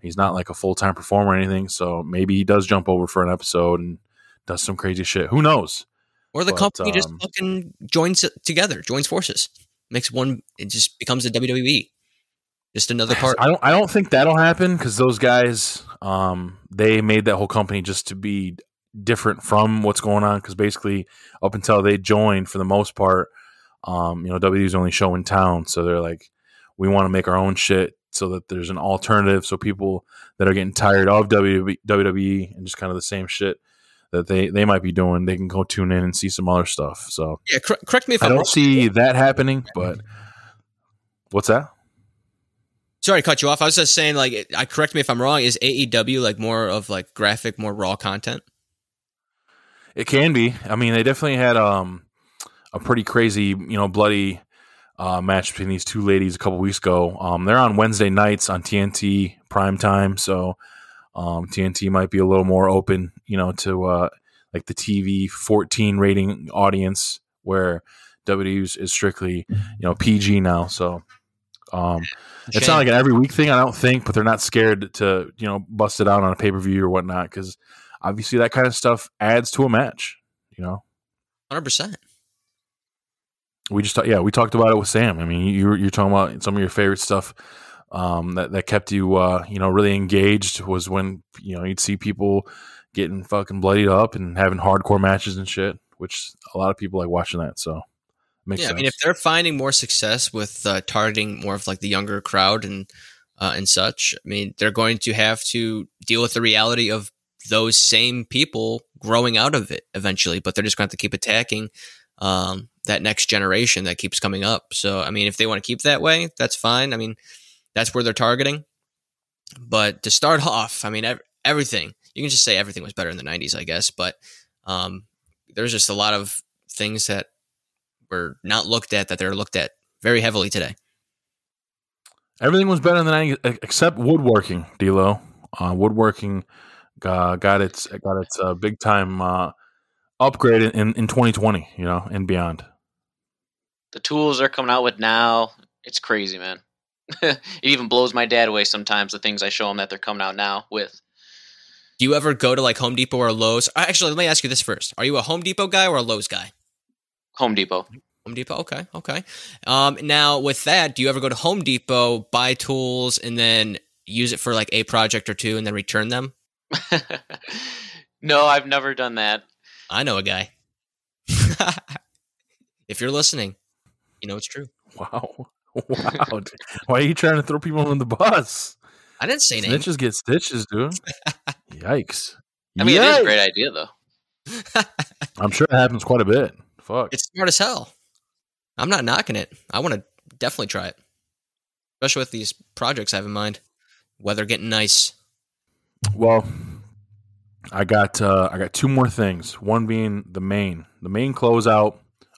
He's not like a full time performer or anything, so maybe he does jump over for an episode and does some crazy shit. Who knows? Or the but, company um, just fucking joins together, joins forces, makes one. It just becomes a WWE. Just another part. I don't. I don't think that'll happen because those guys, um, they made that whole company just to be different from what's going on. Because basically, up until they joined, for the most part, um, you know, WWE's only show in town, so they're like, we want to make our own shit so that there's an alternative, so people that are getting tired of WWE and just kind of the same shit that they they might be doing, they can go tune in and see some other stuff. So yeah, cor- correct me if I I'm don't wrong. see that happening, but (laughs) what's that? Sorry to cut you off. I was just saying, like, I correct me if I'm wrong. Is AEW like more of like graphic, more raw content? It can be. I mean, they definitely had um a pretty crazy, you know, bloody uh, match between these two ladies a couple weeks ago. Um, they're on Wednesday nights on TNT prime time, so um, TNT might be a little more open, you know, to uh, like the TV 14 rating audience, where WWE is strictly, you know, PG now. So um, it's not like an every week thing, I don't think, but they're not scared to you know bust it out on a pay per view or whatnot because obviously that kind of stuff adds to a match. You know, hundred percent. We just yeah we talked about it with Sam. I mean, you you're talking about some of your favorite stuff um, that that kept you uh, you know really engaged was when you know you'd see people getting fucking bloodied up and having hardcore matches and shit, which a lot of people like watching that. So Makes yeah, sense. I mean, if they're finding more success with uh, targeting more of like the younger crowd and uh, and such, I mean, they're going to have to deal with the reality of those same people growing out of it eventually. But they're just going to have to keep attacking um, that next generation that keeps coming up. So, I mean, if they want to keep that way, that's fine. I mean, that's where they're targeting. But to start (laughs) off, I mean, ev- everything you can just say everything was better in the '90s, I guess. But um, there's just a lot of things that were not looked at that they're looked at very heavily today. Everything was better than the except woodworking. D'Lo, uh, woodworking uh, got its got its uh, big time uh, upgrade in, in 2020. You know, and beyond. The tools they're coming out with now, it's crazy, man. (laughs) it even blows my dad away sometimes. The things I show him that they're coming out now with. Do you ever go to like Home Depot or Lowe's? Actually, let me ask you this first: Are you a Home Depot guy or a Lowe's guy? Home Depot. Home Depot. Okay. Okay. Um, now, with that, do you ever go to Home Depot, buy tools, and then use it for like a project or two and then return them? (laughs) no, I've never done that. I know a guy. (laughs) if you're listening, you know it's true. Wow. (laughs) Wow. Why are you trying to throw people on the bus? I didn't say anything. Snitches get stitches, dude. Yikes. I mean, Yikes. it is a great idea, though. I'm sure it happens quite a bit. Fuck. It's smart as hell. I'm not knocking it. I want to definitely try it, especially with these projects I have in mind. Weather getting nice. Well, I got uh, I got two more things. One being the main the main closeout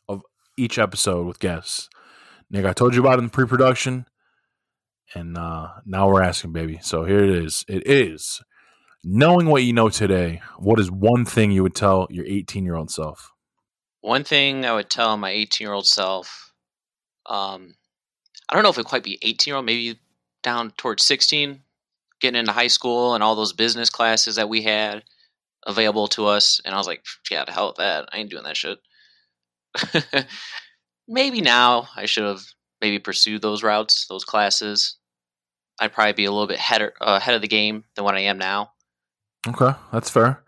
of each episode with guests. Nick, I told you about it in pre-production, and uh, now we're asking, baby. So here it is. It is knowing what you know today. What is one thing you would tell your 18-year-old self? One thing I would tell my 18 year old self, um, I don't know if it quite be 18 year old, maybe down towards 16, getting into high school and all those business classes that we had available to us. And I was like, yeah, the hell with that. I ain't doing that shit. (laughs) maybe now I should have maybe pursued those routes, those classes. I'd probably be a little bit head, uh, ahead of the game than what I am now. Okay, that's fair.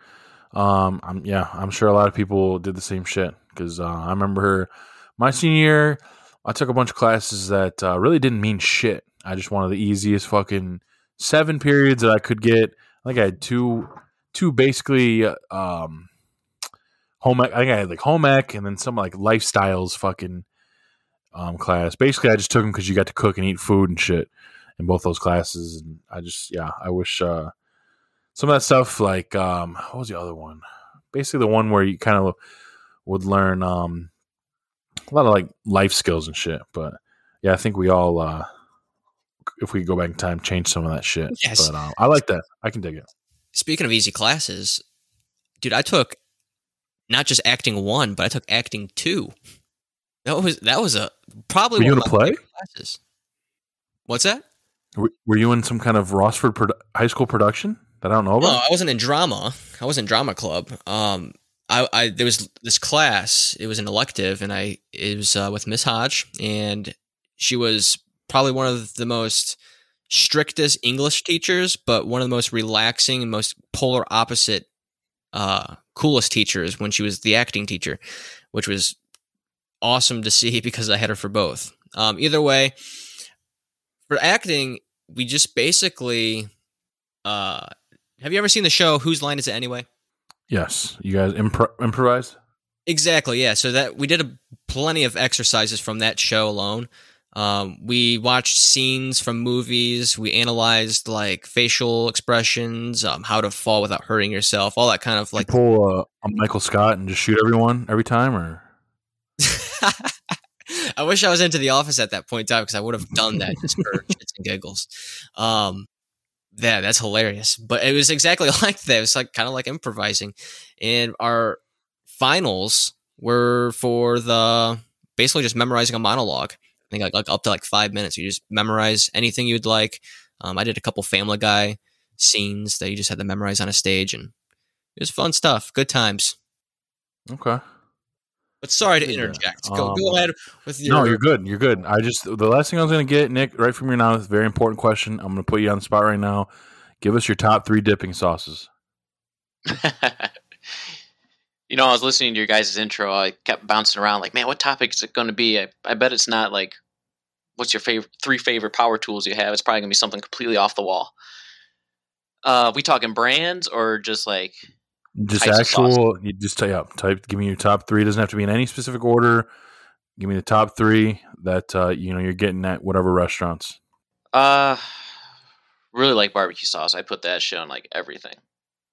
Um, I'm yeah, I'm sure a lot of people did the same shit because uh, I remember my senior year, I took a bunch of classes that uh, really didn't mean shit. I just wanted the easiest fucking seven periods that I could get. I think I had two, two basically um, home. I think I had like home ec and then some like lifestyles fucking um, class. Basically, I just took them because you got to cook and eat food and shit in both those classes. And I just yeah, I wish. Uh, some of that stuff like um what was the other one basically the one where you kind of would learn um a lot of like life skills and shit but yeah i think we all uh if we go back in time change some of that shit Yes. but um, i like that i can dig it Speaking of easy classes, dude, I took not just acting one, but I took acting two. That was that was a probably Were you one in a play? classes. What's that? were, were you in some kind of rossford produ- high school production that i don't know about? No, I wasn't in drama. I was in drama club. Um, I, I there was this class. It was an elective, and I it was uh, with Miss Hodge, and she was probably one of the most strictest English teachers, but one of the most relaxing and most polar opposite, uh, coolest teachers when she was the acting teacher, which was awesome to (laughs) see because I had her for both. Um, either way, for acting, we just basically, uh, have you ever seen the show Whose Line Is It Anyway? Yes you guys impro- improvised Exactly, yeah. So that we did a, plenty of exercises from that show alone. Um, we watched scenes from movies. We analyzed like facial expressions, um, how to fall without hurting yourself, all that kind of like like. pull a, a michael scott and just shoot everyone every time or (laughs) I wish I was into the office at that point in time because I would have done that just for shits and giggles. Um, yeah, that's hilarious. But it was exactly (laughs) like that. It was like kind of like improvising, and our finals were for the basically just memorizing a monologue. I think like, like up to like five minutes. You just memorize anything you'd like. Um, I did a couple Family Guy scenes that you just had to memorize on a stage, and it was fun stuff. Good times. okay But sorry to Yeah. interject. Go, Um, go ahead with your. No, you're good. You're good. I just the last thing I was going to get, Nick, right from your mouth. very important question. I'm going to put you on the spot right now. Give us your top three dipping sauces. (laughs) you know, I was listening to your guys' intro. I kept bouncing around, like, man, what topic is it going to be? I, I bet it's not like, what's your favorite three favorite power tools you have? It's probably going to be something completely off the wall. Uh, we talking brands or just like, Just actual. You just type up. Type. Give me your top three. It doesn't have to be in any specific order. Give me the top three that uh, you know you're getting at whatever restaurants. uh, really like barbecue sauce. I put that shit on like everything.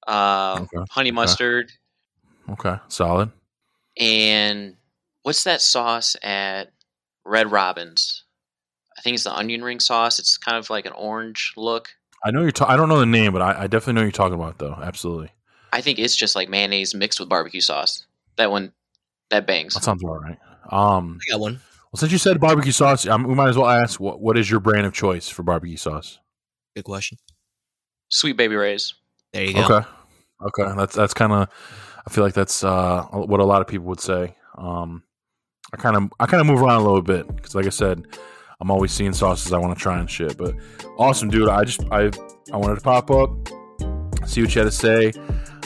Uh, Okay, honey mustard Okay, solid. and what's that sauce at Red Robin's? I think it's the onion ring sauce. It's kind of like an orange look. I know you're. Ta- I don't know the name, but I, I definitely know what you're talking about though. Absolutely. I think it's just like mayonnaise mixed with barbecue sauce. That one, that bangs. That sounds all right. Um, I got one. well, since you said barbecue sauce, um, we might as well ask what what is your brand of choice for barbecue sauce? Good question. Sweet Baby Ray's. There you go. Okay. Okay. That's that's kind of. I feel like that's uh, what a lot of people would say. Um, I kind of I kind of move around a little bit because, like I said, I'm always seeing sauces I want to try and shit. But awesome, dude. I just I I wanted to pop up, see what you had to say.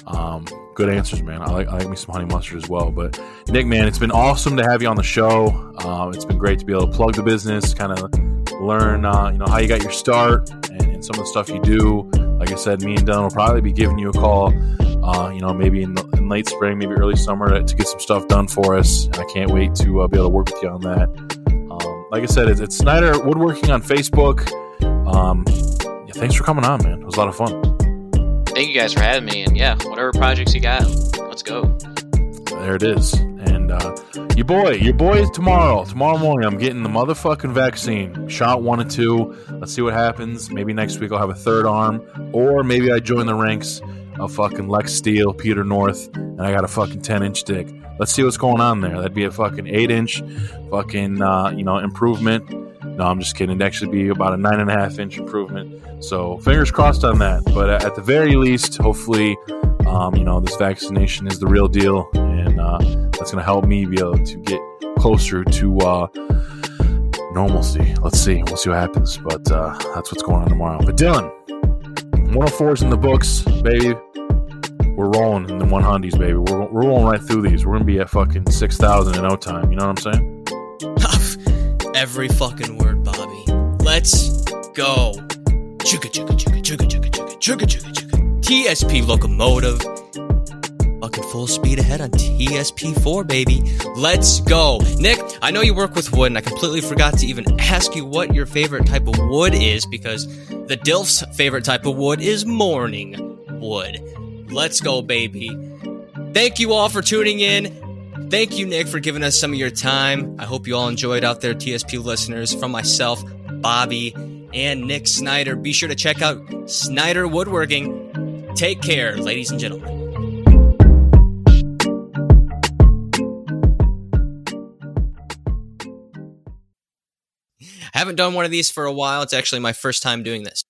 Um, good answers, man. I like I like me some honey mustard as well. But Nick, man, it's been awesome to have you on the show. Um, it's been great to be able to plug the business, kind of learn, uh, you know, how you got your start and, and some of the stuff you do. Like I said, me and Dylan will probably be giving you a call, uh, you know, maybe in, in late spring, maybe early summer to, to get some stuff done for us. I can't wait to uh, be able to work with you on that. Um, like I said, it's, it's Snyder Woodworking on Facebook. Um, yeah, thanks for coming on, man. It was a lot of fun. Thank you guys for having me. And yeah, whatever projects you got, let's go. There it is. And uh, your boy, your boy is tomorrow. Tomorrow morning, I'm getting the motherfucking vaccine. Shot one and two. Let's see what happens. Maybe next week I'll have a third arm, or maybe I join the ranks of fucking Lex Steele, Peter North, and I got a fucking 10 inch dick. Let's see what's going on there. That'd be a fucking eight inch, fucking uh, you know improvement. No, I'm just kidding. It'd actually be about a nine and a half inch improvement. So fingers crossed on that. But at the very least, hopefully, um, you know, this vaccination is the real deal, and uh, that's going to help me be able to get closer to uh, normalcy. Let's see. We'll see what happens. But uh, that's what's going on tomorrow. But Dylan, 104 is in the books, baby. We're rolling in the 100s, baby. We're, we're rolling right through these. We're going to be at fucking 6,000 in no time. You know what I'm saying? Every fucking word, Bobby. Let's go. Chugga chugga chugga chugga chugga chugga chugga chugga chugga. TSP locomotive. Fucking full speed ahead on TSP4, baby. Let's go. Nick, I know you work with wood, and I completely forgot to even ask you what your favorite type of wood is because the DILF's favorite type of wood is morning wood. Let's go, baby. Thank you all for tuning in. Thank you, Nick, for giving us some of your time. I hope you all enjoyed out there, TSP listeners. From myself, Bobby, and Nick Snyder. Be sure to check out Snyder Woodworking. Take care, ladies and gentlemen. I haven't done one of these for a while. It's actually my first time doing this.